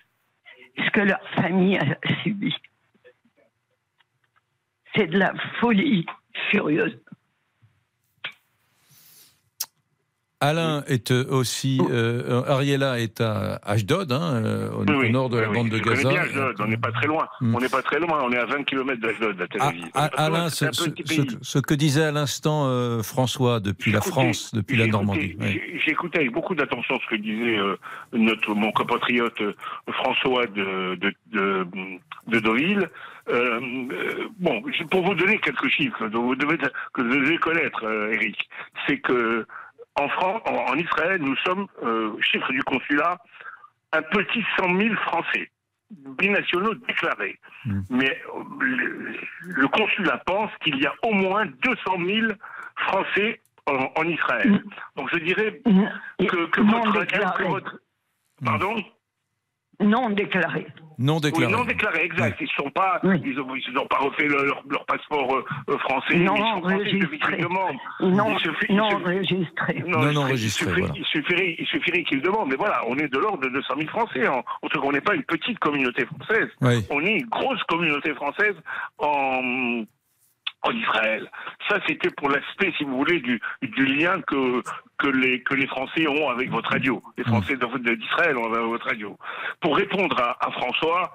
ce que leur famille a subi. C'est de la folie furieuse. Alain est euh, aussi. euh, Ariella est à Ashdod, hein, euh, au, Oui, nord de la oui. bande de Gaza. bien Ashdod, on n'est pas très loin. Hmm. On n'est pas très loin, on est à 20 km d'Ashdod, à Tel Aviv. Ah, très loin, Alain, ce, ce- ce- ce que disait à l'instant euh, François depuis la France, depuis la Normandie. écouté avec beaucoup d'attention ce que disait euh, notre, mon compatriote euh, François de, de, de, de Deauville. Euh, euh, bon, pour vous donner quelques chiffres dont vous devez, que vous devez connaître, euh, Eric, c'est que en France, en, en Israël, nous sommes, euh, chiffre du consulat, un petit 100 000 Français. binationaux déclarés. Mais euh, le, le consulat pense qu'il y a au moins 200 000 Français en, en Israël. Donc je dirais que, que Non votre, que votre- Pardon? Non déclaré. Non déclaré. Oui, non déclarés, exact. Ils sont pas, ils ont, ils ont pas refait le- leur, leur passeport euh, euh, français. Non enregistré. qu'ils demandent. Non, non enregistré. Non, non enregistré, Il suffirait, voilà. il suffirait, il suffirait qu'ils demandent. Mais voilà, on est de l'ordre de 200 000 Français. En, en tout cas, on n'est pas une petite communauté française. Oui. On est une grosse communauté française en, en Israël. Ça, c'était pour l'aspect, si vous voulez, du, du lien que, que, les, que les Français ont avec votre radio. Les Français de- de- d'Israël ont avec votre radio. Pour répondre à, à François,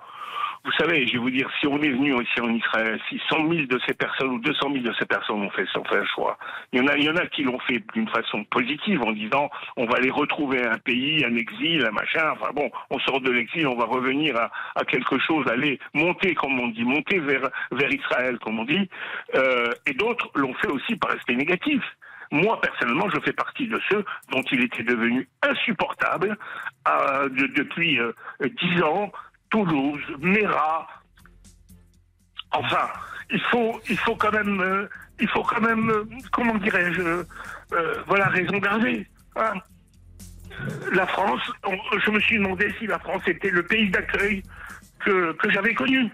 vous savez, je vais vous dire, si on est venu ici en Israël, si 100 000 de ces personnes ou 200 000 de ces personnes ont fait, ont fait un choix, il y en a, il y en a qui l'ont fait d'une façon positive en disant on va aller retrouver un pays, un exil, un machin. Enfin bon, on sort de l'exil, on va revenir à, à quelque chose, aller monter, comme on dit, monter vers, vers Israël, comme on dit. Euh, et d'autres l'ont fait aussi par aspect négatif. Moi, personnellement, je fais partie de ceux dont il était devenu insupportable euh, de- depuis euh, dix ans. Toulouse, Mera. Enfin, il faut, il faut quand même, euh, il faut quand même, comment dirais-je, voilà, raison garder. hein. La France, je me suis demandé si la France était le pays d'accueil que, que j'avais connu.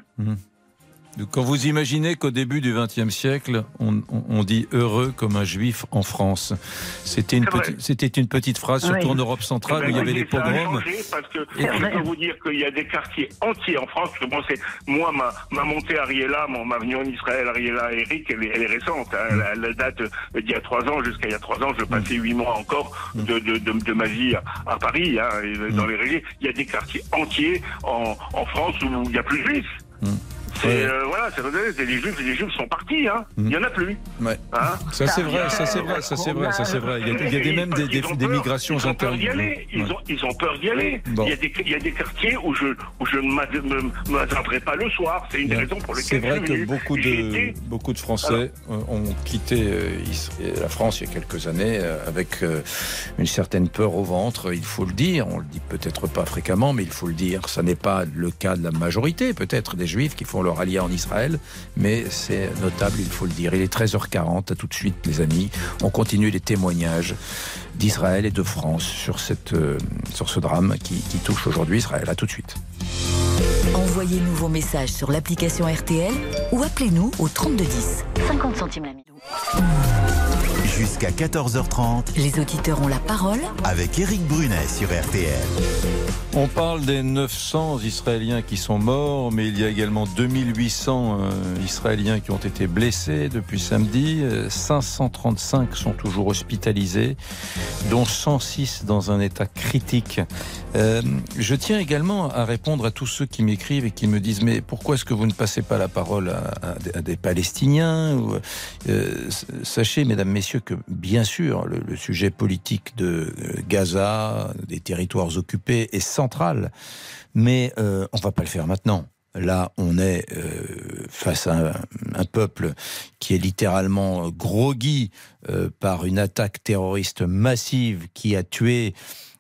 Quand vous imaginez qu'au début du XXe siècle, on, dit heureux comme un juif en France, c'était une, petite- une petite phrase, surtout Oui. en Europe centrale Eh où il y ben, avait a pogroms. changé Parce que Et- je peux vous dire qu'il y a des quartiers entiers en France. Que moi, ma, ma montée à Ariela, mon, ma venue en Israël, Ariela Eric, elle est, elle est récente. hein. Elle, elle date euh, d'il y a trois ans jusqu'à il y a trois ans. Je passais huit mois encore de, de, de, de ma vie à, à Paris, hein, dans les régions. Il y a des quartiers entiers en, en France où il n'y a plus de juifs. C'est euh, voilà, c'est c'est- les juifs, les juifs sont partis. Hein. Il n'y en a plus. Ouais. Hein Ça c'est vrai, ça c'est vrai, ça c'est vrai, ça c'est vrai. Il y a, il y a des, même des, des, des migrations ils ont peur d'y intérieures. aller. Ils, Ouais. ont, ils ont peur d'y aller. Bon. Il, y a des, il y a des quartiers où je, où je ne m'adresserai pas le soir. C'est une des raisons pour C'est lesquelles vrai que beaucoup de, été- beaucoup de Français euh, ont quitté euh, Is- la France il y a quelques années euh, avec euh, une certaine peur au ventre, il faut le dire. On le dit peut-être pas fréquemment, mais il faut le dire. Ça n'est pas le cas de la majorité, peut-être, des Juifs qui font leur allié en Israël, mais c'est notable, il faut le dire. Il est 13h40, à tout de suite, les amis. On continue les témoignages d'Israël et de France sur, cette, euh, sur ce drame qui, qui touche aujourd'hui Israël. À tout de suite. Envoyez-nous vos messages sur l'application RTL ou appelez-nous au 3210. 50 centimes la minute. Jusqu'à 14h30 Les auditeurs ont la parole avec Éric Brunet sur RTL. On parle des 900 Israéliens qui sont morts, mais il y a également 2800 euh, Israéliens qui ont été blessés depuis samedi. Euh, 535 sont toujours hospitalisés, dont 106 dans un état critique. Euh, je tiens également à répondre à tous ceux qui m'écrivent et qui me disent mais pourquoi est-ce que vous ne passez pas la parole à, des- Palestiniens euh, Sachez, mesdames, messieurs, que bien sûr, le, sujet politique de euh, Gaza, des territoires occupés, est central, mais euh, on va pas le faire maintenant. Là, on est euh, face à un, peuple qui est littéralement groggy par une attaque terroriste massive qui a tué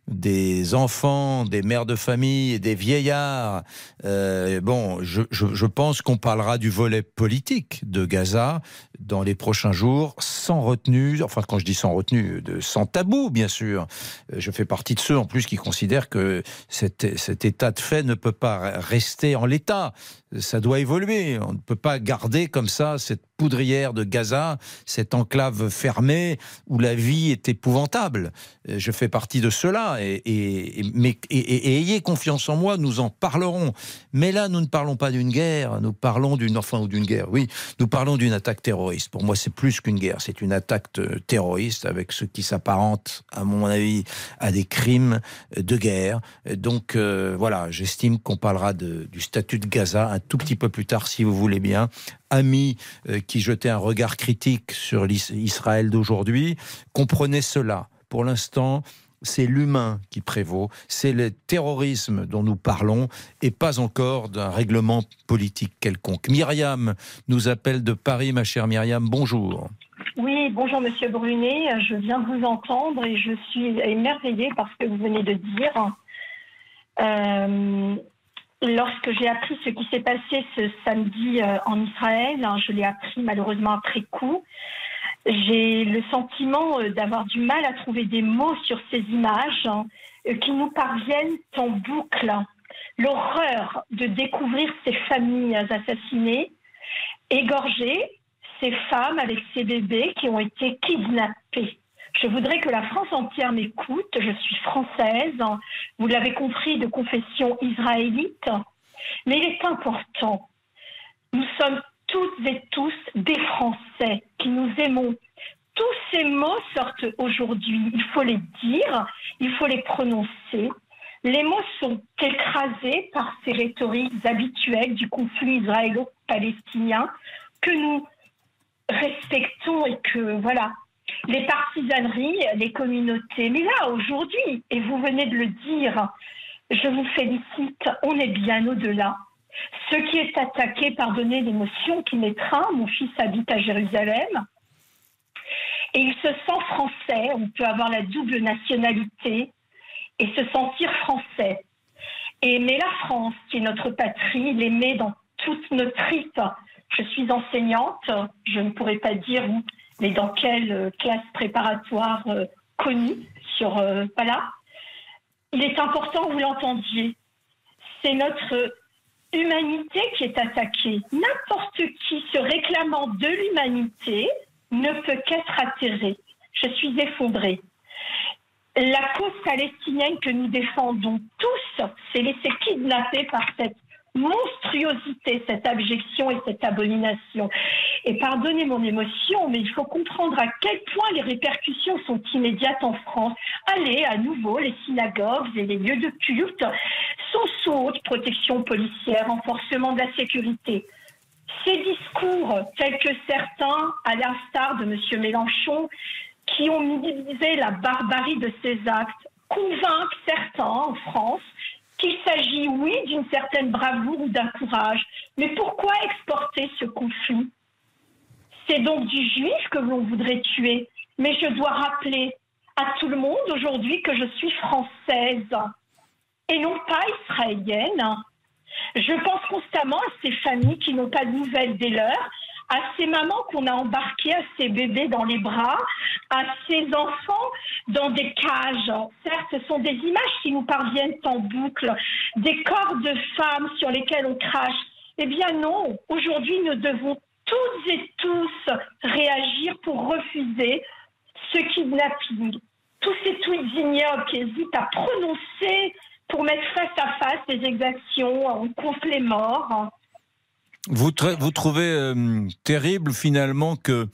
des enfants, des mères de famille, des vieillards. Euh, bon, je, pense qu'on parlera du volet politique de Gaza dans les prochains jours, sans retenue, enfin quand je dis sans retenue, de, sans tabou bien sûr. Euh, Je fais partie de ceux en plus qui considèrent que cet état de fait ne peut pas rester en l'état. Ça doit évoluer. On ne peut pas garder comme ça cette poudrière de Gaza, cette enclave fermée où la vie est épouvantable. Euh, Je fais partie de ceux-là. Et, ayez confiance en moi, nous en parlerons. Mais là, nous ne parlons pas d'une guerre, nous parlons d'une, enfin, ou d'une guerre, oui, nous parlons d'une attaque terroriste. Pour moi, c'est plus qu'une guerre, c'est une attaque euh, terroriste avec ce qui s'apparente, à mon avis, à des crimes euh, de guerre. Donc, voilà, j'estime qu'on parlera du statut de Gaza tout petit peu plus tard, si vous voulez bien. Amis euh, qui jetaient un regard critique sur l'Is- Israël d'aujourd'hui, comprenez cela. Pour l'instant, c'est l'humain qui prévaut, c'est le terrorisme dont nous parlons et pas encore d'un règlement politique quelconque. Myriam nous appelle de Paris, ma chère Myriam, bonjour. Oui, bonjour Monsieur Brunet, je viens de vous entendre et je suis émerveillée par ce que vous venez de dire. Euh, lorsque j'ai appris ce qui s'est passé ce samedi euh, en Israël, hein, je l'ai appris malheureusement après coup, j'ai le sentiment euh, d'avoir du mal à trouver des mots sur ces images hein, euh, qui nous parviennent en boucle. L'horreur de découvrir ces familles assassinées, égorgées, ces femmes avec ces bébés qui ont été kidnappés. Je voudrais que la France entière m'écoute. Je suis française, vous l'avez compris, de confession israélite. Mais il est important. Nous sommes toutes et tous des Français qui nous aimons. Tous ces mots sortent aujourd'hui. Il faut les dire, il faut les prononcer. Les mots sont écrasés par ces rhétoriques habituelles du conflit israélo-palestinien que nous respectons et que, voilà, les partisaneries, les communautés. Mais là, aujourd'hui, et vous venez de le dire, je vous félicite, on est bien au-delà. Ce qui est attaqué, pardonnez l'émotion qui m'étreint, mon fils habite à Jérusalem, et il se sent français, on peut avoir la double nationalité et se sentir français. Et aimer la France, qui est notre patrie, l'aimer dans toutes nos tripes. Je suis enseignante, je ne pourrais pas dire mais dans quelle euh, classe préparatoire euh, connue sur euh, voilà. Il est important que vous l'entendiez. C'est notre humanité qui est attaquée. N'importe qui se réclamant de l'humanité ne peut qu'être atterré. Je suis effondrée. La cause palestinienne que nous défendons tous s'est laissée kidnapper par cette monstruosité, cette abjection et cette abomination. Et pardonnez mon émotion, mais il faut comprendre à quel point les répercussions sont immédiates en France. Allez, à nouveau, les synagogues et les lieux de culte sont sous protection policière, renforcement de la sécurité. Ces discours, tels que certains, à l'instar de M. Mélenchon, qui ont minimisé la barbarie de ces actes, convainquent certains en France qu'il s'agit, oui, d'une certaine bravoure ou d'un courage. Mais pourquoi exporter ce conflit? C'est donc du juif que l'on voudrait tuer. Mais je dois rappeler à tout le monde aujourd'hui que je suis française et non pas israélienne. Je pense constamment à ces familles qui n'ont pas de nouvelles des leurs, à ces mamans qu'on a embarquées, à ces bébés dans les bras, à ces enfants dans des cages. Certes, ce sont des images qui nous parviennent en boucle, des corps de femmes sur lesquels on crache. Eh bien non, aujourd'hui, nous devons toutes et tous réagir pour refuser ce kidnapping. Tous ces tweets ignobles qui hésitent à prononcer pour mettre face à face les exactions, on compte les morts. Vous, vous trouvez euh, terrible finalement que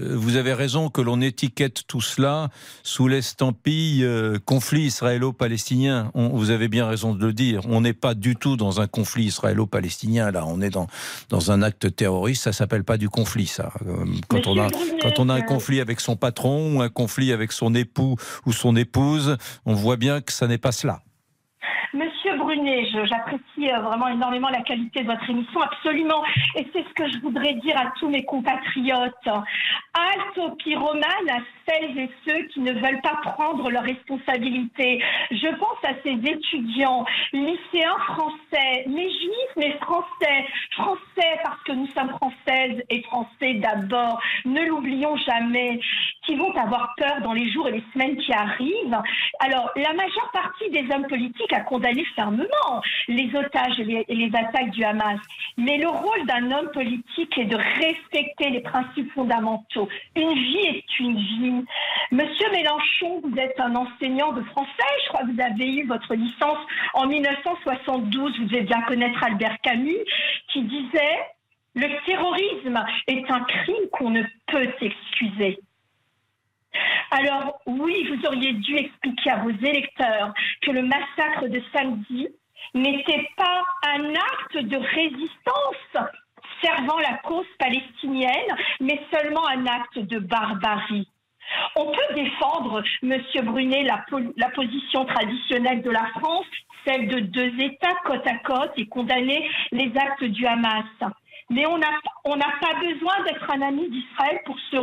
euh, vous avez raison que l'on étiquette tout cela sous l'estampille euh, conflit israélo-palestinien. Vous avez bien raison de le dire. On n'est pas du tout dans un conflit israélo-palestinien. Là, on est dans, dans un acte terroriste. Ça s'appelle pas du conflit, ça. Quand on, a, quand on a un conflit avec son patron ou un conflit avec son époux ou son épouse, on voit bien que ça n'est pas cela. J'apprécie euh, vraiment énormément la qualité de votre émission, absolument. Et c'est ce que je voudrais dire à tous mes compatriotes. Halte aux pyromanes, à celles et ceux qui ne veulent pas prendre leurs responsabilités. Je pense à ces étudiants, lycéens français, mais juifs, mais français. Français parce que nous sommes françaises et français d'abord. Ne l'oublions jamais. Qui vont avoir peur dans les jours et les semaines qui arrivent. Alors, la majeure partie des hommes politiques a condamné fermement les otages et les, attaques du Hamas. Mais le rôle d'un homme politique est de respecter les principes fondamentaux. Une vie est une vie. Monsieur Mélenchon, vous êtes un enseignant de français. Je crois que vous avez eu votre licence en 1972. Vous devez bien connaître Albert Camus qui disait le terrorisme est un crime qu'on ne peut excuser. Alors oui, vous auriez dû expliquer à vos électeurs que le massacre de samedi n'était pas un acte de résistance servant la cause palestinienne, mais seulement un acte de barbarie. On peut défendre, Monsieur Brunet, la, position traditionnelle de la France, celle de deux États côte à côte, et condamner les actes du Hamas. Mais on n'a pas besoin d'être un ami d'Israël pour se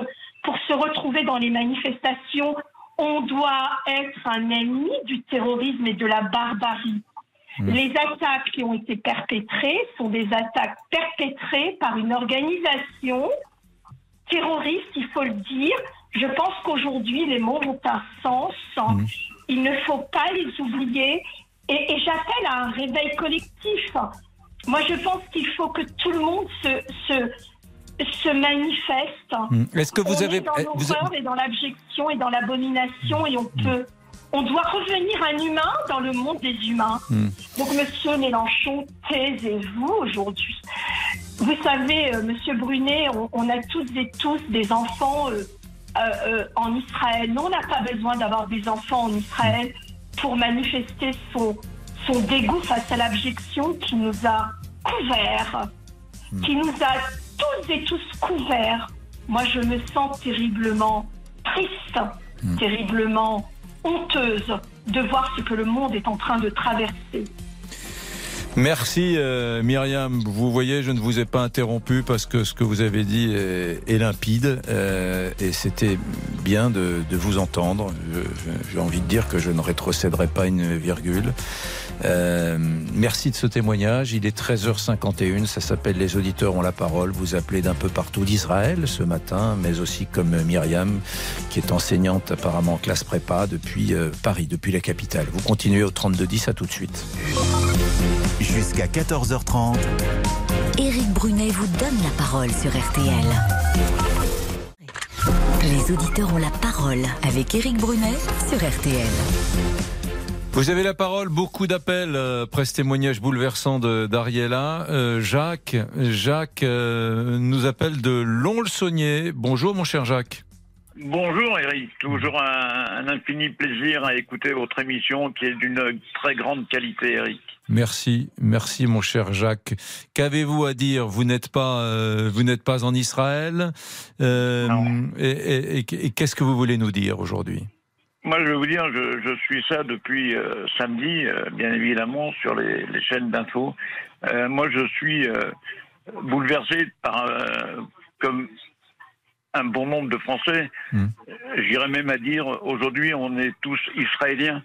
pour se retrouver dans les manifestations, on doit être un ennemi du terrorisme et de la barbarie. Mm. Les attaques qui ont été perpétrées sont des attaques perpétrées par une organisation terroriste, il faut le dire. Je pense qu'aujourd'hui, les mots ont un sens. Mm. Il ne faut pas les oublier. Et, j'appelle à un réveil collectif. Moi, je pense qu'il faut que tout le monde se, se, se manifeste. Mm. Est-ce que vous on avez. Est dans eh, l'horreur et dans l'abjection et dans l'abomination et on peut on doit revenir un humain dans le monde des humains. Hmm. Donc, Monsieur Mélenchon, taisez-vous aujourd'hui. Vous savez, euh, Monsieur Brunet, on, a toutes et tous des enfants euh, euh, en Israël. Nous, on n'a pas besoin d'avoir des enfants en Israël pour manifester son, son dégoût face à l'abjection qui nous a couverts, Hmm. qui nous a tous et tous couverts. Moi, je me sens terriblement triste, Hmm. terriblement honteuse de voir ce que le monde est en train de traverser. Merci euh, Myriam. Vous voyez, je ne vous ai pas interrompu parce que ce que vous avez dit est, limpide euh, et c'était bien de, de, vous entendre. J'ai envie de dire que je ne rétrocéderai pas une virgule. Euh, merci de ce témoignage. Il est 13h51. Ça s'appelle Les auditeurs ont la parole. Vous appelez d'un peu partout d'Israël ce matin, mais aussi comme Myriam, qui est enseignante apparemment en classe prépa depuis euh, Paris, depuis la capitale. Vous continuez au 3210. À tout de suite. Jusqu'à 14h30. Éric Brunet vous donne la parole sur RTL. Les auditeurs ont la parole avec Éric Brunet sur RTL. Vous avez la parole, beaucoup d'appels, euh, presse témoignage bouleversant d'Ariella. Euh, Jacques, Jacques euh, nous appelle de Lons-le-Saunier. Bonjour mon cher Jacques. Bonjour Eric, toujours un, un, infini plaisir à écouter votre émission qui est d'une très grande qualité Eric. Merci, merci mon cher Jacques. Qu'avez-vous à dire? Vous n'êtes pas, euh, vous n'êtes pas en Israël. Euh, et, et, et qu'est-ce que vous voulez nous dire aujourd'hui? Moi, je vais vous dire, je, je suis ça depuis euh, samedi, euh, bien évidemment, sur les, les chaînes d'infos. Euh, moi, je suis bouleversé par, comme un bon nombre de Français, mmh. j'irais même à dire, aujourd'hui, on est tous israéliens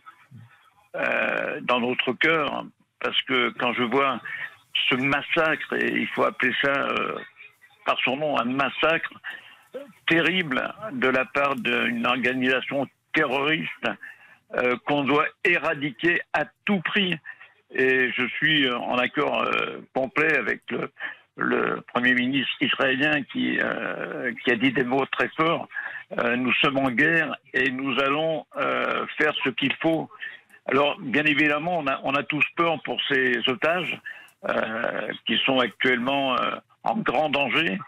dans notre cœur, parce que quand je vois ce massacre, et il faut appeler ça par son nom, un massacre terrible de la part d'une organisation terroriste euh, qu'on doit éradiquer à tout prix. Et je suis en accord euh, complet avec le, Premier ministre israélien qui, euh, a dit des mots très forts. Euh, nous sommes en guerre et nous allons euh, faire ce qu'il faut. Alors, bien évidemment, on a tous peur pour ces otages qui sont actuellement en grand danger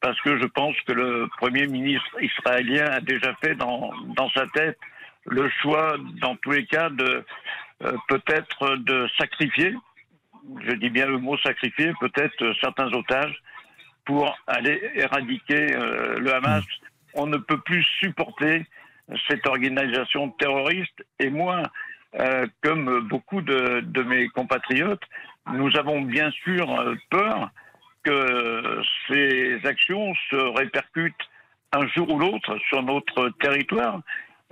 parce que je pense que le Premier ministre israélien a déjà fait dans, dans sa tête le choix, dans tous les cas, de euh, peut-être de sacrifier, je dis bien le mot sacrifier, peut-être certains otages pour aller éradiquer euh, le Hamas. On ne peut plus supporter cette organisation terroriste et moi, euh, comme beaucoup de, de, mes compatriotes, nous avons bien sûr peur que ces actions se répercutent un jour ou l'autre sur notre territoire,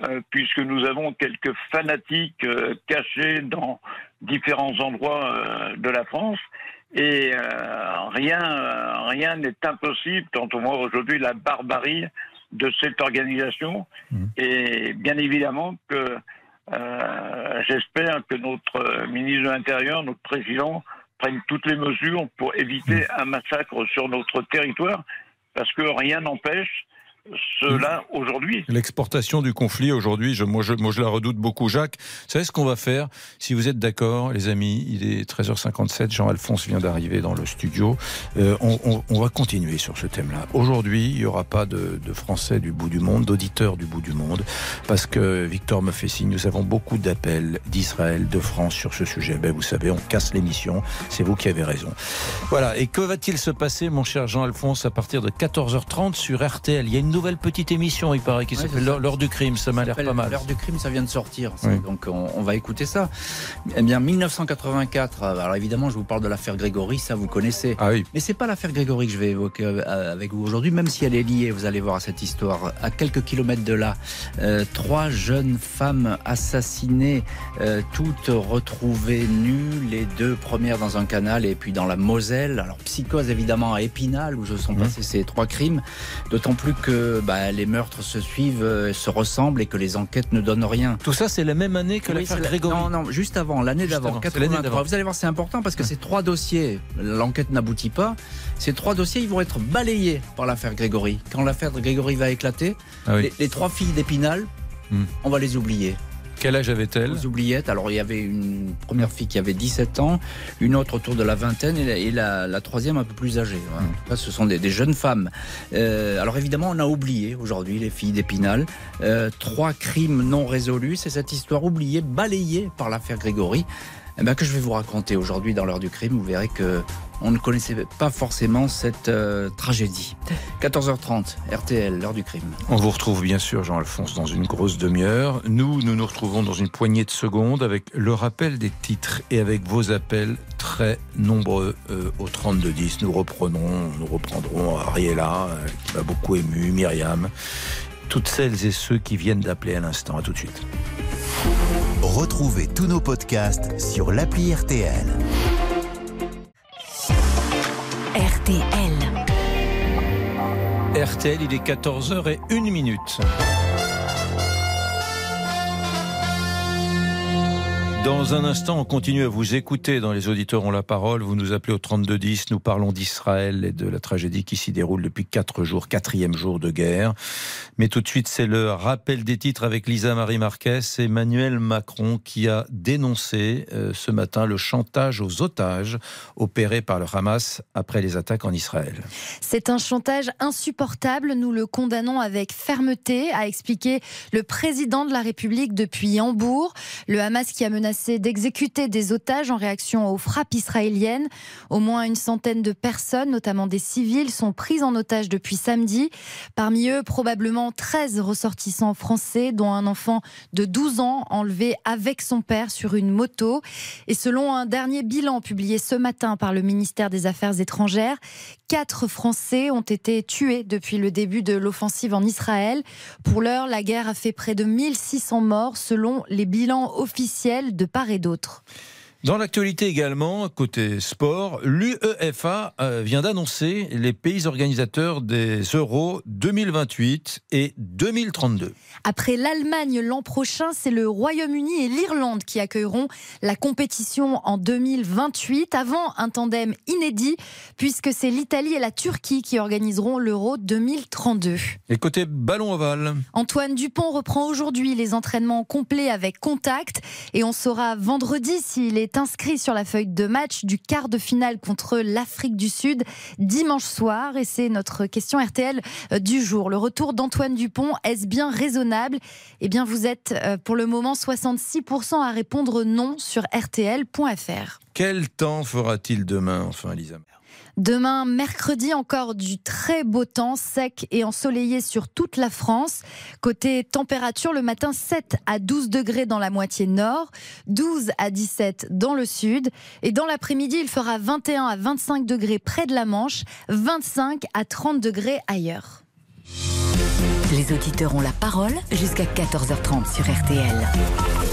euh, puisque nous avons quelques fanatiques euh, cachés dans différents endroits euh, de la France. Et rien, rien n'est impossible quand on voit aujourd'hui la barbarie de cette organisation. Mmh. Et bien évidemment que j'espère que notre ministre de l'Intérieur, notre président, prennent toutes les mesures pour éviter un massacre sur notre territoire, parce que rien n'empêche L'exportation du conflit aujourd'hui, je, moi, je, moi je la redoute beaucoup. Jacques, vous savez ce qu'on va faire Si vous êtes d'accord, les amis, il est 13h57, Jean-Alphonse vient d'arriver dans le studio. Euh, on, on, on, va continuer sur ce thème-là. Aujourd'hui, il n'y aura pas de, de, Français du bout du monde, d'auditeurs du bout du monde, parce que Victor me fait signe, nous avons beaucoup d'appels d'Israël, de France sur ce sujet. Ben, vous savez, on casse l'émission, c'est vous qui avez raison. Voilà, et que va-t-il se passer, mon cher Jean-Alphonse, à partir de 14h30 sur RTL nouvelle petite émission, il paraît, qui s'appelle L'heure du crime. Ça m'a l'air pas mal. L'heure du crime, ça vient de sortir. Oui. Donc on, on va écouter ça. Eh bien, 1984. euh, Alors évidemment, je vous parle de l'affaire Grégory, ça vous connaissez. Ah oui. Mais c'est pas l'affaire Grégory que je vais évoquer euh, avec vous aujourd'hui, même si elle est liée. Vous allez voir à cette histoire. À quelques kilomètres de là, euh, trois jeunes femmes assassinées, euh, toutes retrouvées nues, les deux premières dans un canal et puis dans la Moselle. Alors psychose évidemment à Épinal où se sont passés ces trois crimes. D'autant plus que bah, les meurtres se suivent, euh, se ressemblent et que les enquêtes ne donnent rien. Tout ça, c'est la même année que Oui, l'affaire la- Grégory. Non, non, juste avant, l'année d'avant, avant, c'est l'année 83. d'avant. Vous allez voir, c'est important parce que ces trois dossiers, l'enquête n'aboutit pas. Ces trois dossiers, ils vont être balayés par l'affaire Grégory. Quand l'affaire Grégory va éclater, Ah oui. les, les trois filles d'Épinal, Hmm. on va les oublier. Quel âge avait-elle Les oubliettes. Alors, il y avait une première fille qui avait 17 ans, une autre autour de la vingtaine et la, et la- la troisième un peu plus âgée. En tout cas, ce sont des, des jeunes femmes. Euh, alors, évidemment, on a oublié aujourd'hui les filles d'Épinal. Euh, trois crimes non résolus. C'est cette histoire oubliée, balayée par l'affaire Grégory. Eh ben, que je vais vous raconter aujourd'hui dans l'heure du crime. Vous verrez que on ne connaissait pas forcément cette euh, tragédie. 14h30, RTL, l'heure du crime. On vous retrouve bien sûr, Jean-Alphonse, dans une grosse demi-heure. Nous, nous nous retrouvons dans une poignée de secondes avec le rappel des titres et avec vos appels très nombreux euh, au 3210. Nous reprenons, nous reprendrons Ariella, euh, qui m'a beaucoup ému, Myriam, toutes celles et ceux qui viennent d'appeler à l'instant. À tout de suite. Retrouvez tous nos podcasts sur l'appli RTL. RTL. RTL, il est 14h et 1 minute. Dans un instant, on continue à vous écouter dans Les auditeurs ont la parole. Vous nous appelez au 3210. Nous parlons d'Israël et de la tragédie qui s'y déroule depuis quatre jours, quatrième jour de guerre. Mais tout de suite, c'est le rappel des titres avec Lisa Marie Marquez. Emmanuel Macron qui a dénoncé euh, ce matin le chantage aux otages opéré par le Hamas après les attaques en Israël. C'est un chantage insupportable. Nous le condamnons avec fermeté, a expliqué le président de la République depuis Hambourg. Le Hamas qui a menacé d'exécuter des otages en réaction aux frappes israéliennes. Au moins une centaine de personnes, notamment des civils, sont prises en otage depuis samedi. Parmi eux, probablement 13 ressortissants français, dont un enfant de 12 ans enlevé avec son père sur une moto. Et selon un dernier bilan publié ce matin par le ministère des Affaires étrangères, Quatre Français ont été tués depuis le début de l'offensive en Israël. Pour l'heure, la guerre a fait près de 1600 morts selon les bilans officiels de part et d'autre. Dans l'actualité également, côté sport, l'UEFA euh, vient d'annoncer les pays organisateurs des Euros 2028 et 2032. Après l'Allemagne l'an prochain, c'est le Royaume-Uni et l'Irlande qui accueilleront la compétition en 2028, avant un tandem inédit, puisque c'est l'Italie et la Turquie qui organiseront l'Euro 2032. Et côté ballon ovale, Antoine Dupont reprend aujourd'hui les entraînements complets avec contact et on saura vendredi s'il est inscrit sur la feuille de match du quart de finale contre l'Afrique du Sud dimanche soir et c'est notre question RTL du jour. Le retour d'Antoine Dupont, est-ce bien raisonnable? Eh bien vous êtes euh, pour le moment 66% à répondre non sur rtl.fr. quel temps fera-t-il demain, enfin, Elisa Demain, mercredi, encore du très beau temps, sec et ensoleillé sur toute la France. Côté température, le matin, 7 à 12 degrés dans la moitié nord, 12 à 17 dans le sud. Et dans l'après-midi, il fera 21 à 25 degrés près de la Manche, 25 à 30 degrés ailleurs. Les auditeurs ont la parole jusqu'à 14h30 sur RTL.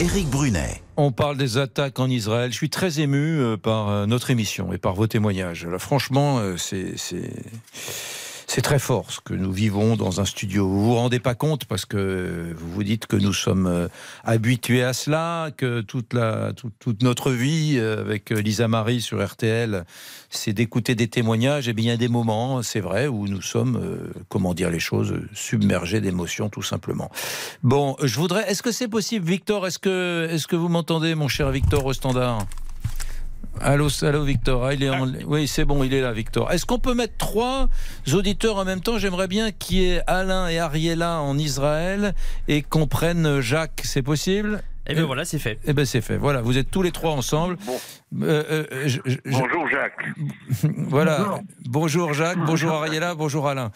Éric Brunet. On parle des attaques en Israël. Je suis très ému euh, par euh, notre émission et par vos témoignages. Franchement, euh, c'est c'est très fort ce que nous vivons dans un studio. Vous vous rendez pas compte parce que vous vous dites que nous sommes euh, habitués à cela, que toute la notre vie euh, avec euh, Lisa Marie sur RTL, c'est d'écouter des témoignages. Et bien il y a des moments, c'est vrai, où nous sommes, comment dire les choses, submergés d'émotions tout simplement. Bon, je voudrais. Est-ce que c'est possible, Victor? Est-ce que est-ce que vous m'entendez, mon cher Victor au standard Allô, allô Victor. Ah, il est en- Oui, c'est bon, il est là, Victor. Est-ce qu'on peut mettre trois auditeurs en même temps? J'aimerais bien qu'il y ait Alain et Ariella en Israël et qu'on prenne Jacques. C'est possible? Eh bien voilà, c'est fait. Eh bien c'est fait. Voilà, vous êtes tous les trois ensemble. Euh, euh, je- je- je- Bonjour Jacques. Voilà. Bonjour Jacques, bonjour Ariella, bonjour Alain.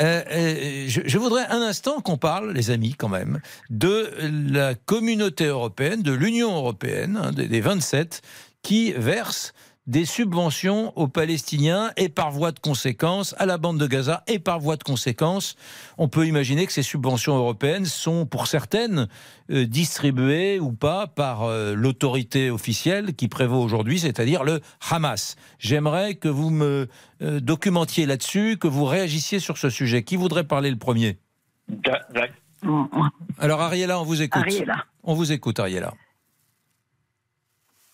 Euh, euh, je, je voudrais un instant qu'on parle, les amis, quand même, de la communauté européenne, de l'Union européenne, hein, des, des 27, qui verse des subventions aux Palestiniens et par voie de conséquence à la bande de Gaza et par voie de conséquence, on peut imaginer que ces subventions européennes sont pour certaines euh, distribuées ou pas par euh, l'autorité officielle qui prévaut aujourd'hui, c'est-à-dire le Hamas. J'aimerais que vous me euh, documentiez là-dessus, que vous réagissiez sur ce sujet. Qui voudrait parler le premier? Alors Ariella, on vous écoute. Ariella. On vous écoute, Ariella.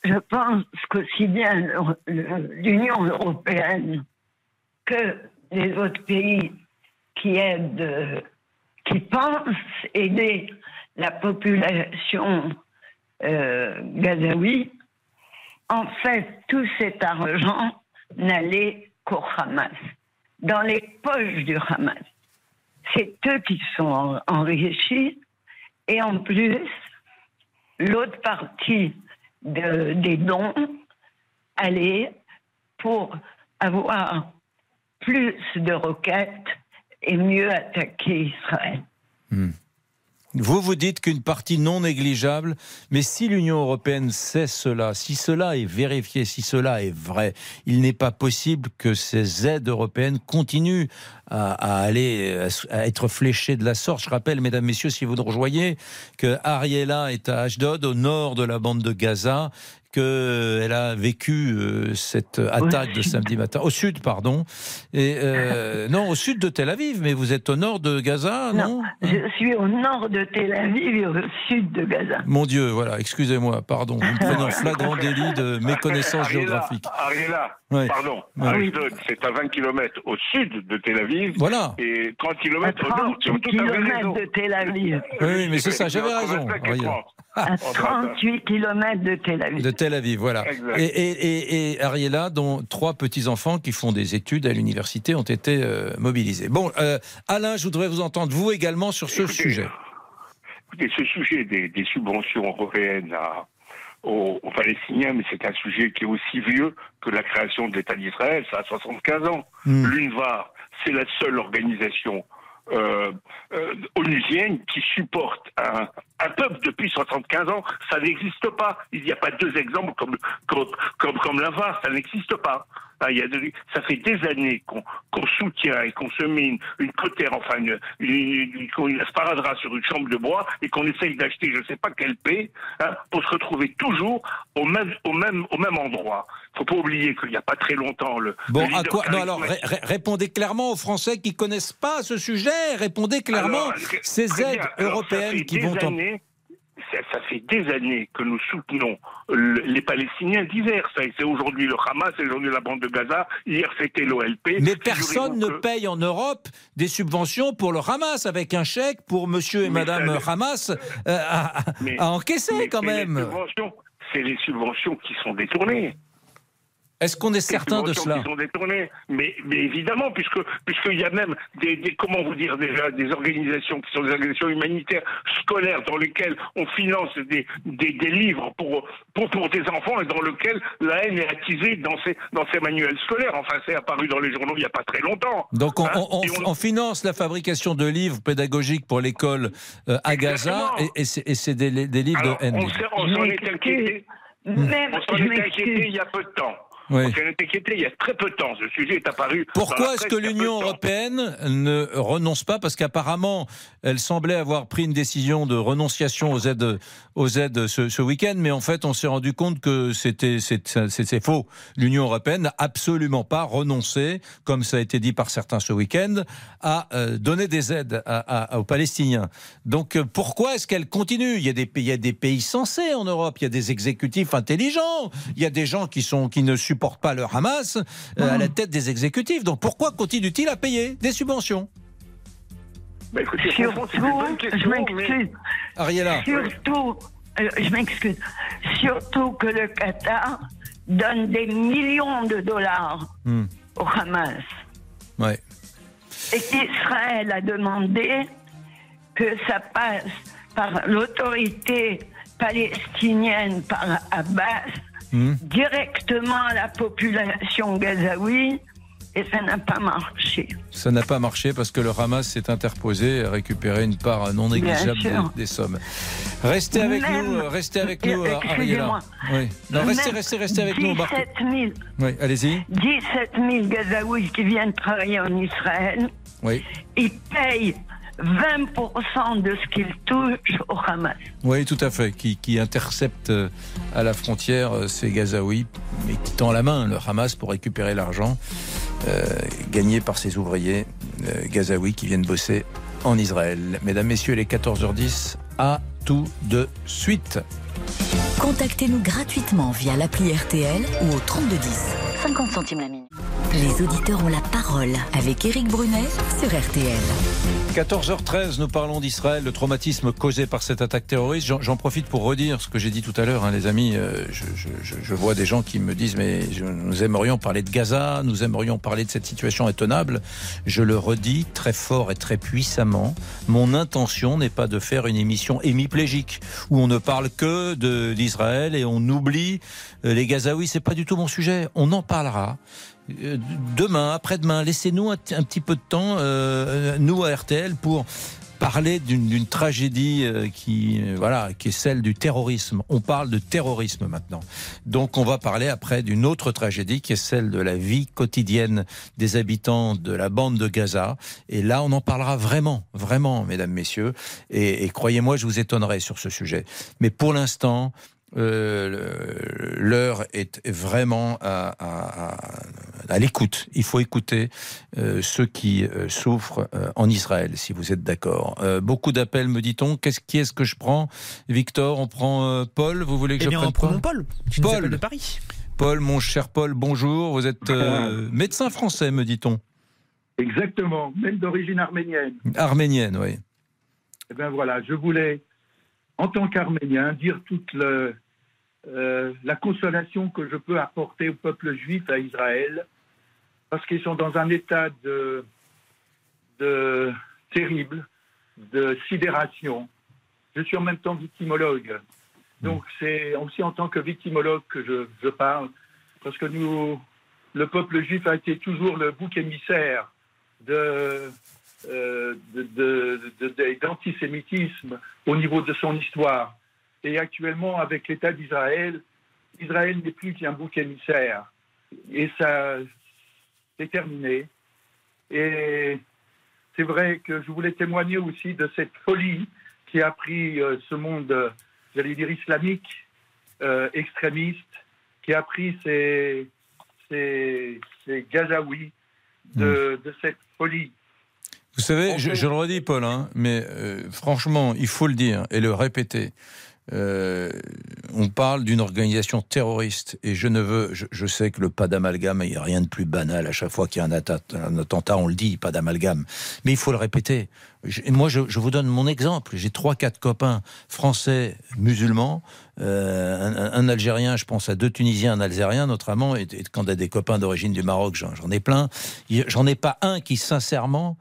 Je pense qu'aussi bien l'Union européenne que les autres pays qui aident, qui pensent aider la population euh, en fait, tout cet argent n'allait qu'au Hamas, dans les poches du Hamas. C'est eux qui sont en- enrichis et en plus, l'autre partie de- des dons allait pour avoir plus de roquettes et mieux attaquer Israël. Vous vous dites qu'une partie non négligeable, mais si l'Union européenne sait cela, si cela est vérifié, si cela est vrai, il n'est pas possible que ces aides européennes continuent à, aller à être fléchées de la sorte. Je rappelle, mesdames, messieurs, si vous nous rejoignez, que Ariella est à Ashdod, au nord de la bande de Gaza, qu'elle a vécu euh, cette attaque de samedi matin, au sud, pardon, et euh, non, au sud de Tel Aviv, mais vous êtes au nord de Gaza, non, Je suis au nord de Tel Aviv et au sud de Gaza. Mon Dieu, voilà, excusez-moi, pardon. Vous me prenez en flagrant délit de méconnaissance géographique. Ariella, Ouais. pardon. Ouais. Ashdod, c'est à 20 km au sud de Tel Aviv. Voilà. Et 30 km au nord. 30 C'est tout à fait raison. km de Tel Aviv. Oui, oui, mais c'est ça, j'avais raison. À 38 km de Tel Aviv. De Tel Aviv, voilà. Et, et, et, et Ariella, dont trois petits-enfants qui font des études à l'université, ont été euh, mobilisés. Bon, euh, Alain, je voudrais vous entendre, vous également, sur ce sujet. Écoutez, ce sujet des, des subventions européennes à- aux, aux Palestiniens, mais c'est un sujet qui est aussi vieux que la création de l'État d'Israël, ça a 75 ans. Hmm. L'UNVA, c'est la seule organisation euh, euh, onusienne qui supporte un, un peuple depuis 75 ans. Ça n'existe pas. Il n'y a pas deux exemples comme, comme, comme, comme l'UNVA, ça n'existe pas. Il y a de- ça fait des années qu'on soutient et qu'on se met une, une cotère, enfin une, une, une- sparadrap sur une chambre de bois et qu'on essaye d'acheter je ne sais pas quelle paix hein, pour se retrouver toujours au même, au même, au même endroit. faut pas oublier qu'il n'y a pas très longtemps le, Bon, le à quoi Non, alors ré- charismatique- ré- répondez clairement aux Français qui connaissent pas ce sujet. Répondez clairement Alors, ces très bien. aides Alors, européennes qui vont années- ça, fait des années que nous soutenons le- les Palestiniens divers. C'est aujourd'hui le Hamas, c'est aujourd'hui la bande de Gaza. Hier, c'était l'OLP. Mais personne ne que- paye en Europe des subventions pour le Hamas, avec un chèque pour monsieur et Mais madame ça- Hamas euh, à, à- Mais- à encaisser mais quand même. C'est les subventions qui sont détournées. Est-ce qu'on est certain de cela qui sont détournées. Mais, mais évidemment, puisque puisqu'il y a même des, des- comment vous dire déjà des organisations qui sont des organisations humanitaires scolaires dans lesquelles on finance des, des, des livres pour, pour pour des enfants et dans lesquels la haine est attisée dans ces dans ces manuels scolaires. Enfin, c'est apparu dans les journaux il n'y a pas très longtemps. Donc on, Hein on- on- on finance la fabrication de livres pédagogiques pour l'école euh, à Gaza et, et c'est- et c'est des, des livres Alors, de haine. on s'en est inquiété. Même, On s'en est inquiété il y a peu de temps. Oui. Est inquiété il y a très peu de temps. Ce sujet est apparu. Pourquoi est-ce que il l'Union européenne ne renonce pas Parce qu'apparemment, elle semblait avoir pris une décision de renonciation aux aides, aux aides ce, ce week-end, mais en fait, on s'est rendu compte que c'était c'est- faux. L'Union européenne n'a absolument pas renoncé, comme ça a été dit par certains ce week-end, à euh, donner des aides à- à- aux Palestiniens. Donc euh, pourquoi est-ce qu'elle continue? Il y, a des, pays- il y a des pays sensés en Europe, il y a des exécutifs intelligents, il y a des gens qui, sont, qui ne supportent pas le Hamas euh, à la tête des exécutifs. Donc pourquoi continue-t-il à payer des subventions? Bah, écoutez, Surtout, question, je m'excuse. Euh, je m'excuse. Surtout que le Qatar donne des millions de dollars Hmm. au Hamas. Ouais. Et qu'Israël a demandé que ça passe par l'autorité palestinienne, par Abbas, Hmm. directement à la population gazaoui et ça n'a pas marché. Ça n'a pas marché parce que le Hamas s'est interposé et a récupéré une part non négligeable des, des sommes. Restez avec Même- nous, euh, restez avec nous, euh, Ariela. Oui. Non, restez, restez, restez avec nous, Marc. 17 000, Oui, allez-y. 17 000 Gazaouis qui viennent travailler en Israël, Oui. ils payent 20% de ce qu'ils touchent au Hamas. Oui, tout à fait. Qui, qui intercepte euh, à la frontière euh, ces Gazaouis, mais qui tend la main, le Hamas, pour récupérer l'argent euh, gagné par ces ouvriers euh, Gazaouis qui viennent bosser en Israël. Mesdames, Messieurs, il est 14h10. À tout de suite. Contactez-nous gratuitement via l'appli RTL ou au 3210. 50 centimes la minute. Les auditeurs ont la parole avec Éric Brunet sur RTL. 14h13, nous parlons d'Israël, le traumatisme causé par cette attaque terroriste. J'en- profite pour redire ce que j'ai dit tout à l'heure, hein, les amis. euh, je, vois des gens qui me disent mais nous aimerions parler de Gaza, nous aimerions parler de cette situation intenable. Je le redis très fort et très puissamment. Mon intention n'est pas de faire une émission hémiplégique où on ne parle que d'Israël et on oublie euh, les Gazaouis. C'est pas du tout mon sujet. On en parlera. Euh, demain, après-demain, laissez-nous un, petit peu de temps, euh, nous à RTL, pour parler d'une tragédie euh, qui, euh, voilà, qui est celle du terrorisme. On parle de terrorisme maintenant. Donc, on va parler après d'une autre tragédie qui est celle de la vie quotidienne des habitants de la bande de Gaza. Et là, on en parlera vraiment, vraiment, mesdames, messieurs. Et croyez-moi, je vous étonnerai sur ce sujet. Mais pour l'instant, euh, l'heure est vraiment à, à- à- à l'écoute. Il faut écouter euh, ceux qui euh, souffrent euh, en Israël, si vous êtes d'accord. Euh, beaucoup d'appels, me dit-on. Qu'est-ce qui est-ce que je prends? Victor, on prend euh, Paul? Vous voulez que Eh je bien, prenne Paul, Paul appelle de Paris. Paul, mon cher Paul, bonjour. Vous êtes euh, médecin français, me dit-on. Exactement, même d'origine arménienne. Arménienne, oui. Eh bien voilà, je voulais, en tant qu'Arménien, dire toute euh, la consolation que je peux apporter au peuple juif à Israël, parce qu'ils sont dans un état de, terrible, de sidération. Je suis en même temps victimologue. Donc c'est aussi en tant que victimologue que je, parle, parce que nous, le peuple juif a été toujours le bouc émissaire de, euh, d'antisémitisme au niveau de son histoire. Et actuellement, avec l'État d'Israël, Israël n'est plus qu'un bouc émissaire. Et ça, c'est terminé. Et c'est vrai que je voulais témoigner aussi de cette folie qui a pris euh, ce monde, euh, j'allais dire islamique, euh, extrémiste, qui a pris ces, ces, ces Gazaouis de, de cette folie. Vous savez, je, je le redis, Paul, hein, mais euh, franchement, il faut le dire et le répéter. Euh, on parle d'une organisation terroriste et je ne veux, je, je sais que le pas d'amalgame, il n'y a rien de plus banal. À chaque fois qu'il y a un, atta- un attentat, on le dit, pas d'amalgame. Mais il faut le répéter. Je- et moi, je, je vous donne mon exemple. J'ai trois, quatre copains français musulmans, euh, un, Algérien, je pense à deux Tunisiens, un Algérien notamment, et, et quand on a des copains d'origine du Maroc, j'en ai plein. J'en ai pas un qui, sincèrement,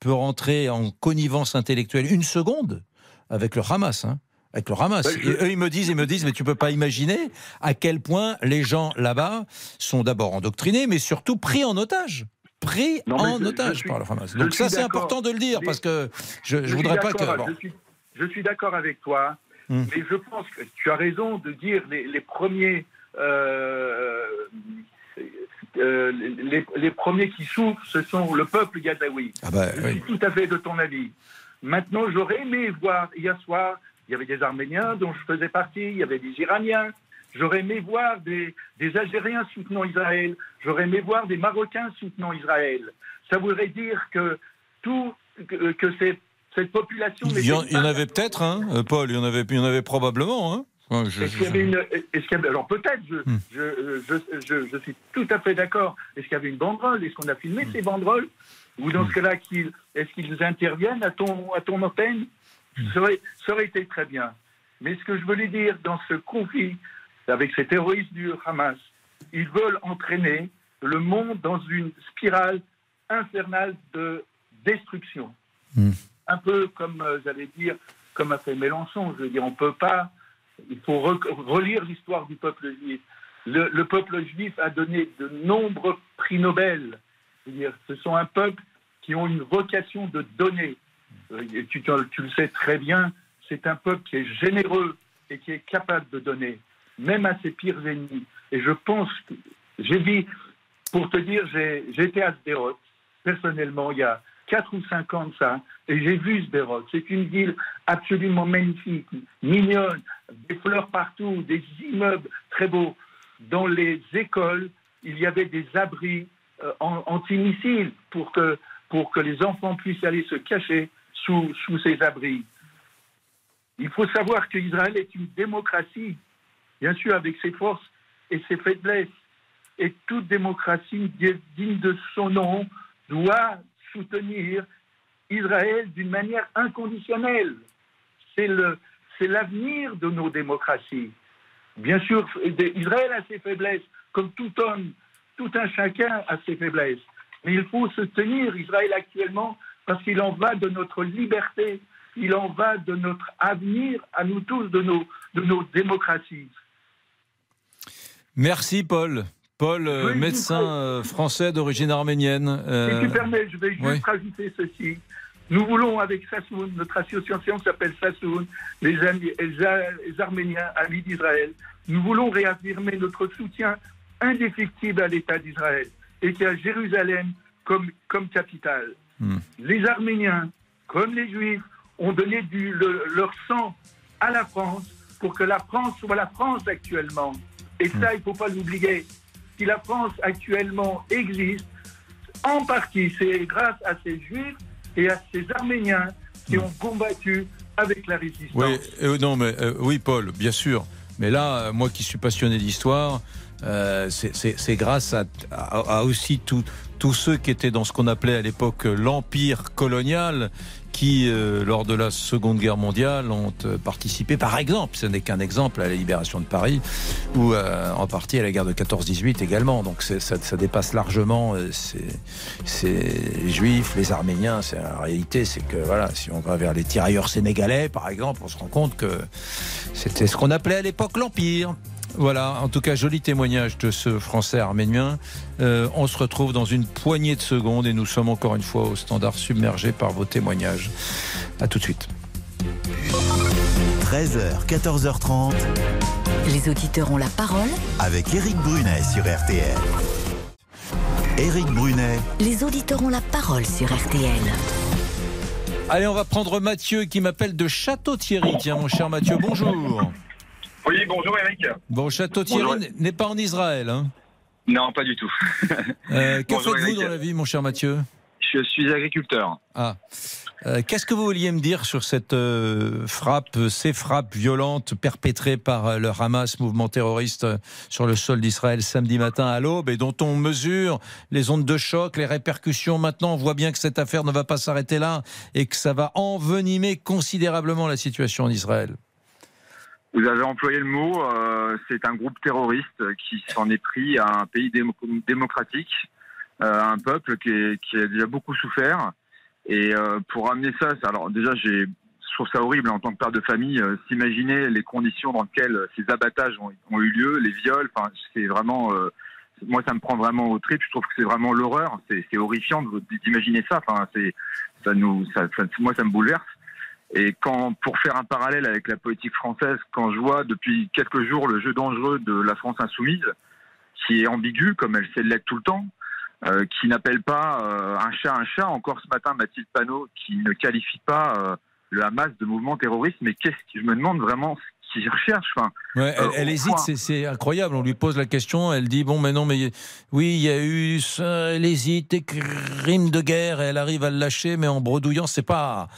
peut rentrer en connivence intellectuelle une seconde avec le Hamas. hein, avec le Hamas. Je- Et eux, ils me disent, ils me disent, mais tu peux pas imaginer à quel point les gens là-bas sont d'abord endoctrinés, mais surtout pris en otage. Pris Non, en je- je otage suis- par le Hamas. je Donc ça, c'est important de le dire, parce que je, je suis voudrais pas que... bon. Je suis, je suis d'accord avec toi, Hmm. mais je pense que tu as raison de dire les, les premiers. euh, euh, les, les premiers qui souffrent, ce sont le peuple gazaoui. Ah bah, je oui. suis tout à fait de ton avis. Maintenant, j'aurais aimé voir, hier soir, il y avait des Arméniens dont je faisais partie, il y avait des Iraniens. J'aurais aimé voir des, des Algériens soutenant Israël. J'aurais aimé voir des Marocains soutenant Israël. Ça voudrait dire que tout, que, cette population. Il y en, n'était il y en pas- avait peut-être, hein, Paul, il y en avait, il y en avait probablement. Hein. Enfin, je- Est-ce je- qu'il y avait une, est-ce qu'il y avait- alors peut-être, je, Hmm. je, euh, je, je, je suis tout à fait d'accord. Est-ce qu'il y avait une banderole? Est-ce qu'on a filmé Hmm. ces banderoles? Ou dans ce cas-là, est-ce qu'ils interviennent à ton, à ton antenne? Hmm. ça aurait, ça aurait été très bien. Mais ce que je voulais dire dans ce conflit avec ces terroristes du Hamas, ils veulent entraîner le monde dans une spirale infernale de destruction. Hmm. Un peu comme, euh, j'allais dire, comme a fait Mélenchon. Je veux dire, on peut pas. Il faut re- relire l'histoire du peuple juif. Le, le peuple juif a donné de nombreux prix Nobel ce sont un peuple qui ont une vocation de donner. Euh, tu, tu le sais très bien, c'est un peuple qui est généreux et qui est capable de donner, même à ses pires ennemis. Et je pense que j'ai dit, pour te dire, j'ai été à Sderot, personnellement, il y a 4 ou 5 ans de ça, et j'ai vu Sderot. C'est une ville absolument magnifique, mignonne, des fleurs partout, des immeubles très beaux. Dans les écoles, il y avait des abris euh, an- antimissiles pour que, pour que les enfants puissent aller se cacher sous, sous ces abris. Il faut savoir qu'Israël est une démocratie, bien sûr avec ses forces et ses faiblesses. Et toute démocratie di- digne de son nom doit soutenir Israël d'une manière inconditionnelle. C'est l'avenir de nos démocraties. Bien sûr, Israël a ses faiblesses, comme tout homme, tout un chacun a ses faiblesses. Mais il faut soutenir Israël actuellement parce qu'il en va de notre liberté, il en va de notre avenir à nous tous, de nos, de nos démocraties. Merci Paul. Paul, euh, Oui, médecin euh, français d'origine arménienne. euh, Si tu permets, je vais juste oui. rajouter ceci. Nous voulons, avec Sassoun, notre association s'appelle Sassoun, les, Ami- les Arméniens, amis d'Israël, nous voulons réaffirmer notre soutien indéfectible à l'État d'Israël et a Jérusalem comme, comme capitale. Hmm. Les Arméniens, comme les Juifs, ont donné du, le- leur sang à la France pour que la France soit la France actuellement. Et ça, il ne faut pas l'oublier. Si la France actuellement existe, en partie, c'est grâce à ces Juifs et à ces Arméniens qui ont combattu avec la résistance. Oui, euh, non, mais euh, oui, Paul, bien sûr. Mais là, euh, moi qui suis passionné d'histoire, euh, c'est grâce à, à- à aussi tout- tous ceux qui étaient dans ce qu'on appelait à l'époque l'empire colonial, qui, euh, lors de la Seconde Guerre mondiale, ont euh, participé, par exemple, ce n'est qu'un exemple, à la libération de Paris, ou euh, en partie à la guerre de 14-18 également. Donc ça, dépasse largement ces, Juifs, les Arméniens. C'est la réalité, c'est que voilà, si on va vers les tirailleurs sénégalais, par exemple, on se rend compte que c'était ce qu'on appelait à l'époque l'empire. Voilà, en tout cas, joli témoignage de ce Français arménien. Euh, on se retrouve dans une poignée de secondes et nous sommes encore une fois au standard submergé par vos témoignages. À tout de suite. 13h, 14h30. Les auditeurs ont la parole. Avec Éric Brunet sur RTL. Éric Brunet, Les auditeurs ont la parole sur RTL. Allez, on va prendre Mathieu qui m'appelle de Château-Thierry. Tiens, mon cher Mathieu, bonjour. Oui, bonjour Eric. Bon, Château-Thierry Bonjour. n- n'est pas en Israël. Hein. Non, pas du tout. Euh, que faites-vous dans la vie, mon cher Mathieu? Je suis agriculteur. Ah. Euh, Qu'est-ce que vous vouliez me dire sur cette euh, frappe, ces frappes violentes perpétrées par euh, le Hamas, mouvement terroriste, sur le sol d'Israël samedi matin à l'aube et dont on mesure les ondes de choc, les répercussions? Maintenant On voit bien que cette affaire ne va pas s'arrêter là et que ça va envenimer considérablement la situation en Israël. Vous avez employé le mot, euh, c'est un groupe terroriste qui s'en est pris à un pays démo- démocratique, euh, un peuple qui, qui a déjà beaucoup souffert. Et euh, pour amener ça, alors déjà, je trouve ça horrible en tant que père de famille, euh, s'imaginer les conditions dans lesquelles ces abattages ont, ont eu lieu, les viols, enfin, c'est vraiment... euh, moi, ça me prend vraiment au trip. Je trouve que c'est vraiment l'horreur. C'est, horrifiant d'imaginer ça. Enfin, c'est, ça nous, ça, ça- moi, ça me bouleverse. Et quand, pour faire un parallèle avec la politique française, quand je vois depuis quelques jours le jeu dangereux de la France insoumise, qui est ambigu comme elle sait l'être tout le temps, euh, qui n'appelle pas euh, un chat un chat. Encore ce matin, Mathilde Panot, qui ne qualifie pas euh, le Hamas de mouvement terroriste. Mais qu'est-ce que je me demande vraiment ce qu'ils recherchent. Enfin, Ouais, elle, hésite, c'est- incroyable. On lui pose la question, elle dit bon, mais non, mais oui, il y a eu ça, elle hésite, des crimes de guerre, et elle arrive à le lâcher, mais en bredouillant, c'est pas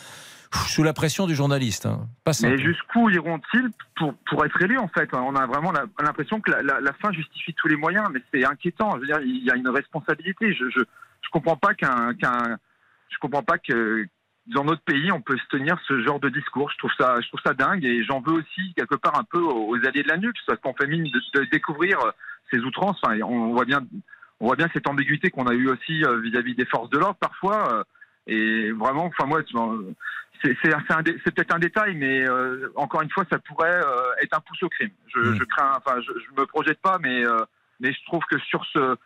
sous la pression du journaliste. hein. Pas simple. Mais jusqu'où iront-ils pour, pour être élus en fait On a vraiment l'impression que la, la- la fin justifie tous les moyens, mais c'est inquiétant. Je veux dire, il y a une responsabilité. Je je, je comprends pas qu'un qu'un je comprends pas que dans notre pays on peut se tenir ce genre de discours. Je trouve ça je trouve ça dingue et j'en veux aussi quelque part un peu aux, aux alliés de la nuque, soit qu'on famille de, de découvrir ces outrances. Enfin, on voit bien on voit bien cette ambiguïté qu'on a eue aussi euh, vis-à-vis des forces de l'ordre parfois. euh, et vraiment, enfin moi, c'est peut-être un détail, mais euh, encore une fois, ça pourrait euh, être un pouce au crime. Je, je crains, enfin, je, je me projette pas, mais euh, mais je trouve que sur ce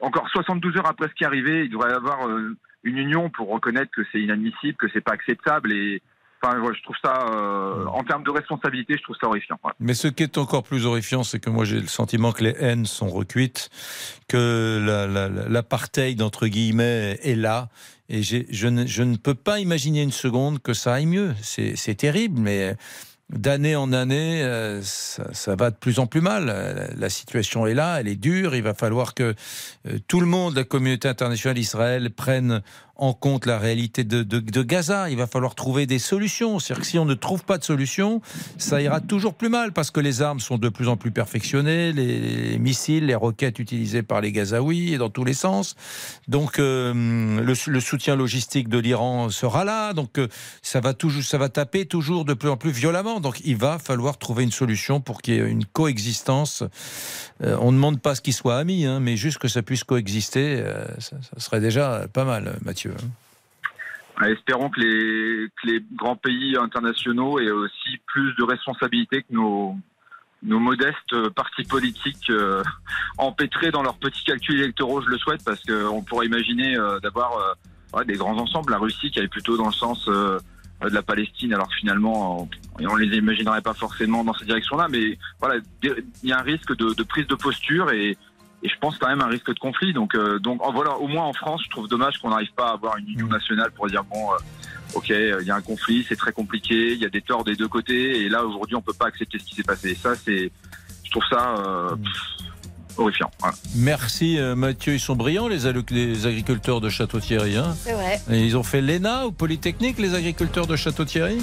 encore 72 heures après ce qui est arrivé, il devrait y avoir euh, une union pour reconnaître que c'est inadmissible, que c'est pas acceptable et Enfin, je trouve ça, euh, en termes de responsabilité, je trouve ça horrifiant. Mais ce qui est encore plus horrifiant, c'est que moi j'ai le sentiment que les haines sont recuites, que la- la- la- l'apartheid, entre guillemets, est là. Et je ne, peux pas imaginer une seconde que ça aille mieux. C'est terrible, mais d'année en année, euh, ça, va de plus en plus mal. Euh, La situation est là, elle est dure. Il va falloir que tout le monde, la communauté internationale, Israël, prenne en compte la réalité de, de- Gaza. Il va falloir trouver des solutions. C'est-à-dire que si on ne trouve pas de solution, ça ira toujours plus mal parce que les armes sont de plus en plus perfectionnées, les, les missiles, les roquettes utilisées par les Gazaouis et dans tous les sens. Donc euh, le, soutien logistique de l'Iran sera là. Donc euh, ça va toujours, ça va taper toujours de plus en plus violemment. Donc il va falloir trouver une solution pour qu'il y ait une coexistence. Euh, on ne demande pas ce qu'ils soient amis, hein, mais juste que ça puisse coexister, ça, ça serait déjà pas mal, Mathieu. Espérons que les, grands pays internationaux aient aussi plus de responsabilités que nos, modestes partis politiques euh, empêtrés dans leurs petits calculs électoraux, je le souhaite, parce qu'on pourrait imaginer euh, d'avoir euh, des grands ensembles. La Russie qui allait plutôt dans le sens de la Palestine, alors que finalement, on, on les imaginerait pas forcément dans cette direction-là, mais voilà, il y a un risque de, de prise de posture et, et je pense quand même un risque de conflit. Donc, euh, donc en- voilà, au moins en France, je trouve dommage qu'on n'arrive pas à avoir une union nationale pour dire bon, euh, ok, euh, il y a un conflit, c'est très compliqué, il y a des torts des deux côtés, et là aujourd'hui, on peut pas accepter ce qui s'est passé. Et ça, c'est, je trouve ça euh, pff, horrifiant. Voilà. Merci Mathieu, ils sont brillants les, agriculteurs de Château-Thierry. Hein C'est vrai. Et ils ont fait l'ENA ou Polytechnique, les agriculteurs de Château-Thierry.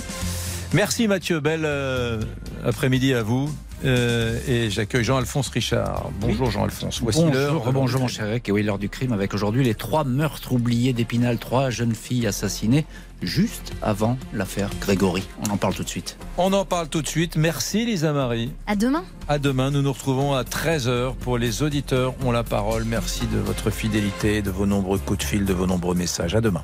Merci Mathieu, bel euh, après-midi à vous. Euh, et j'accueille Jean-Alphonse Richard. Bonjour Jean-Alphonse. Voici l'heure. Bonjour, bonjour mon cher Eric. Et oui, l'heure du crime avec aujourd'hui les trois meurtres oubliés d'Épinal, trois jeunes filles assassinées juste avant l'affaire Grégory. On en parle tout de suite. On en parle tout de suite. Merci Lisa Marie. À demain. À demain, nous nous retrouvons à 13h pour les auditeurs ont la parole. Merci de votre fidélité, de vos nombreux coups de fil, de vos nombreux messages. À demain.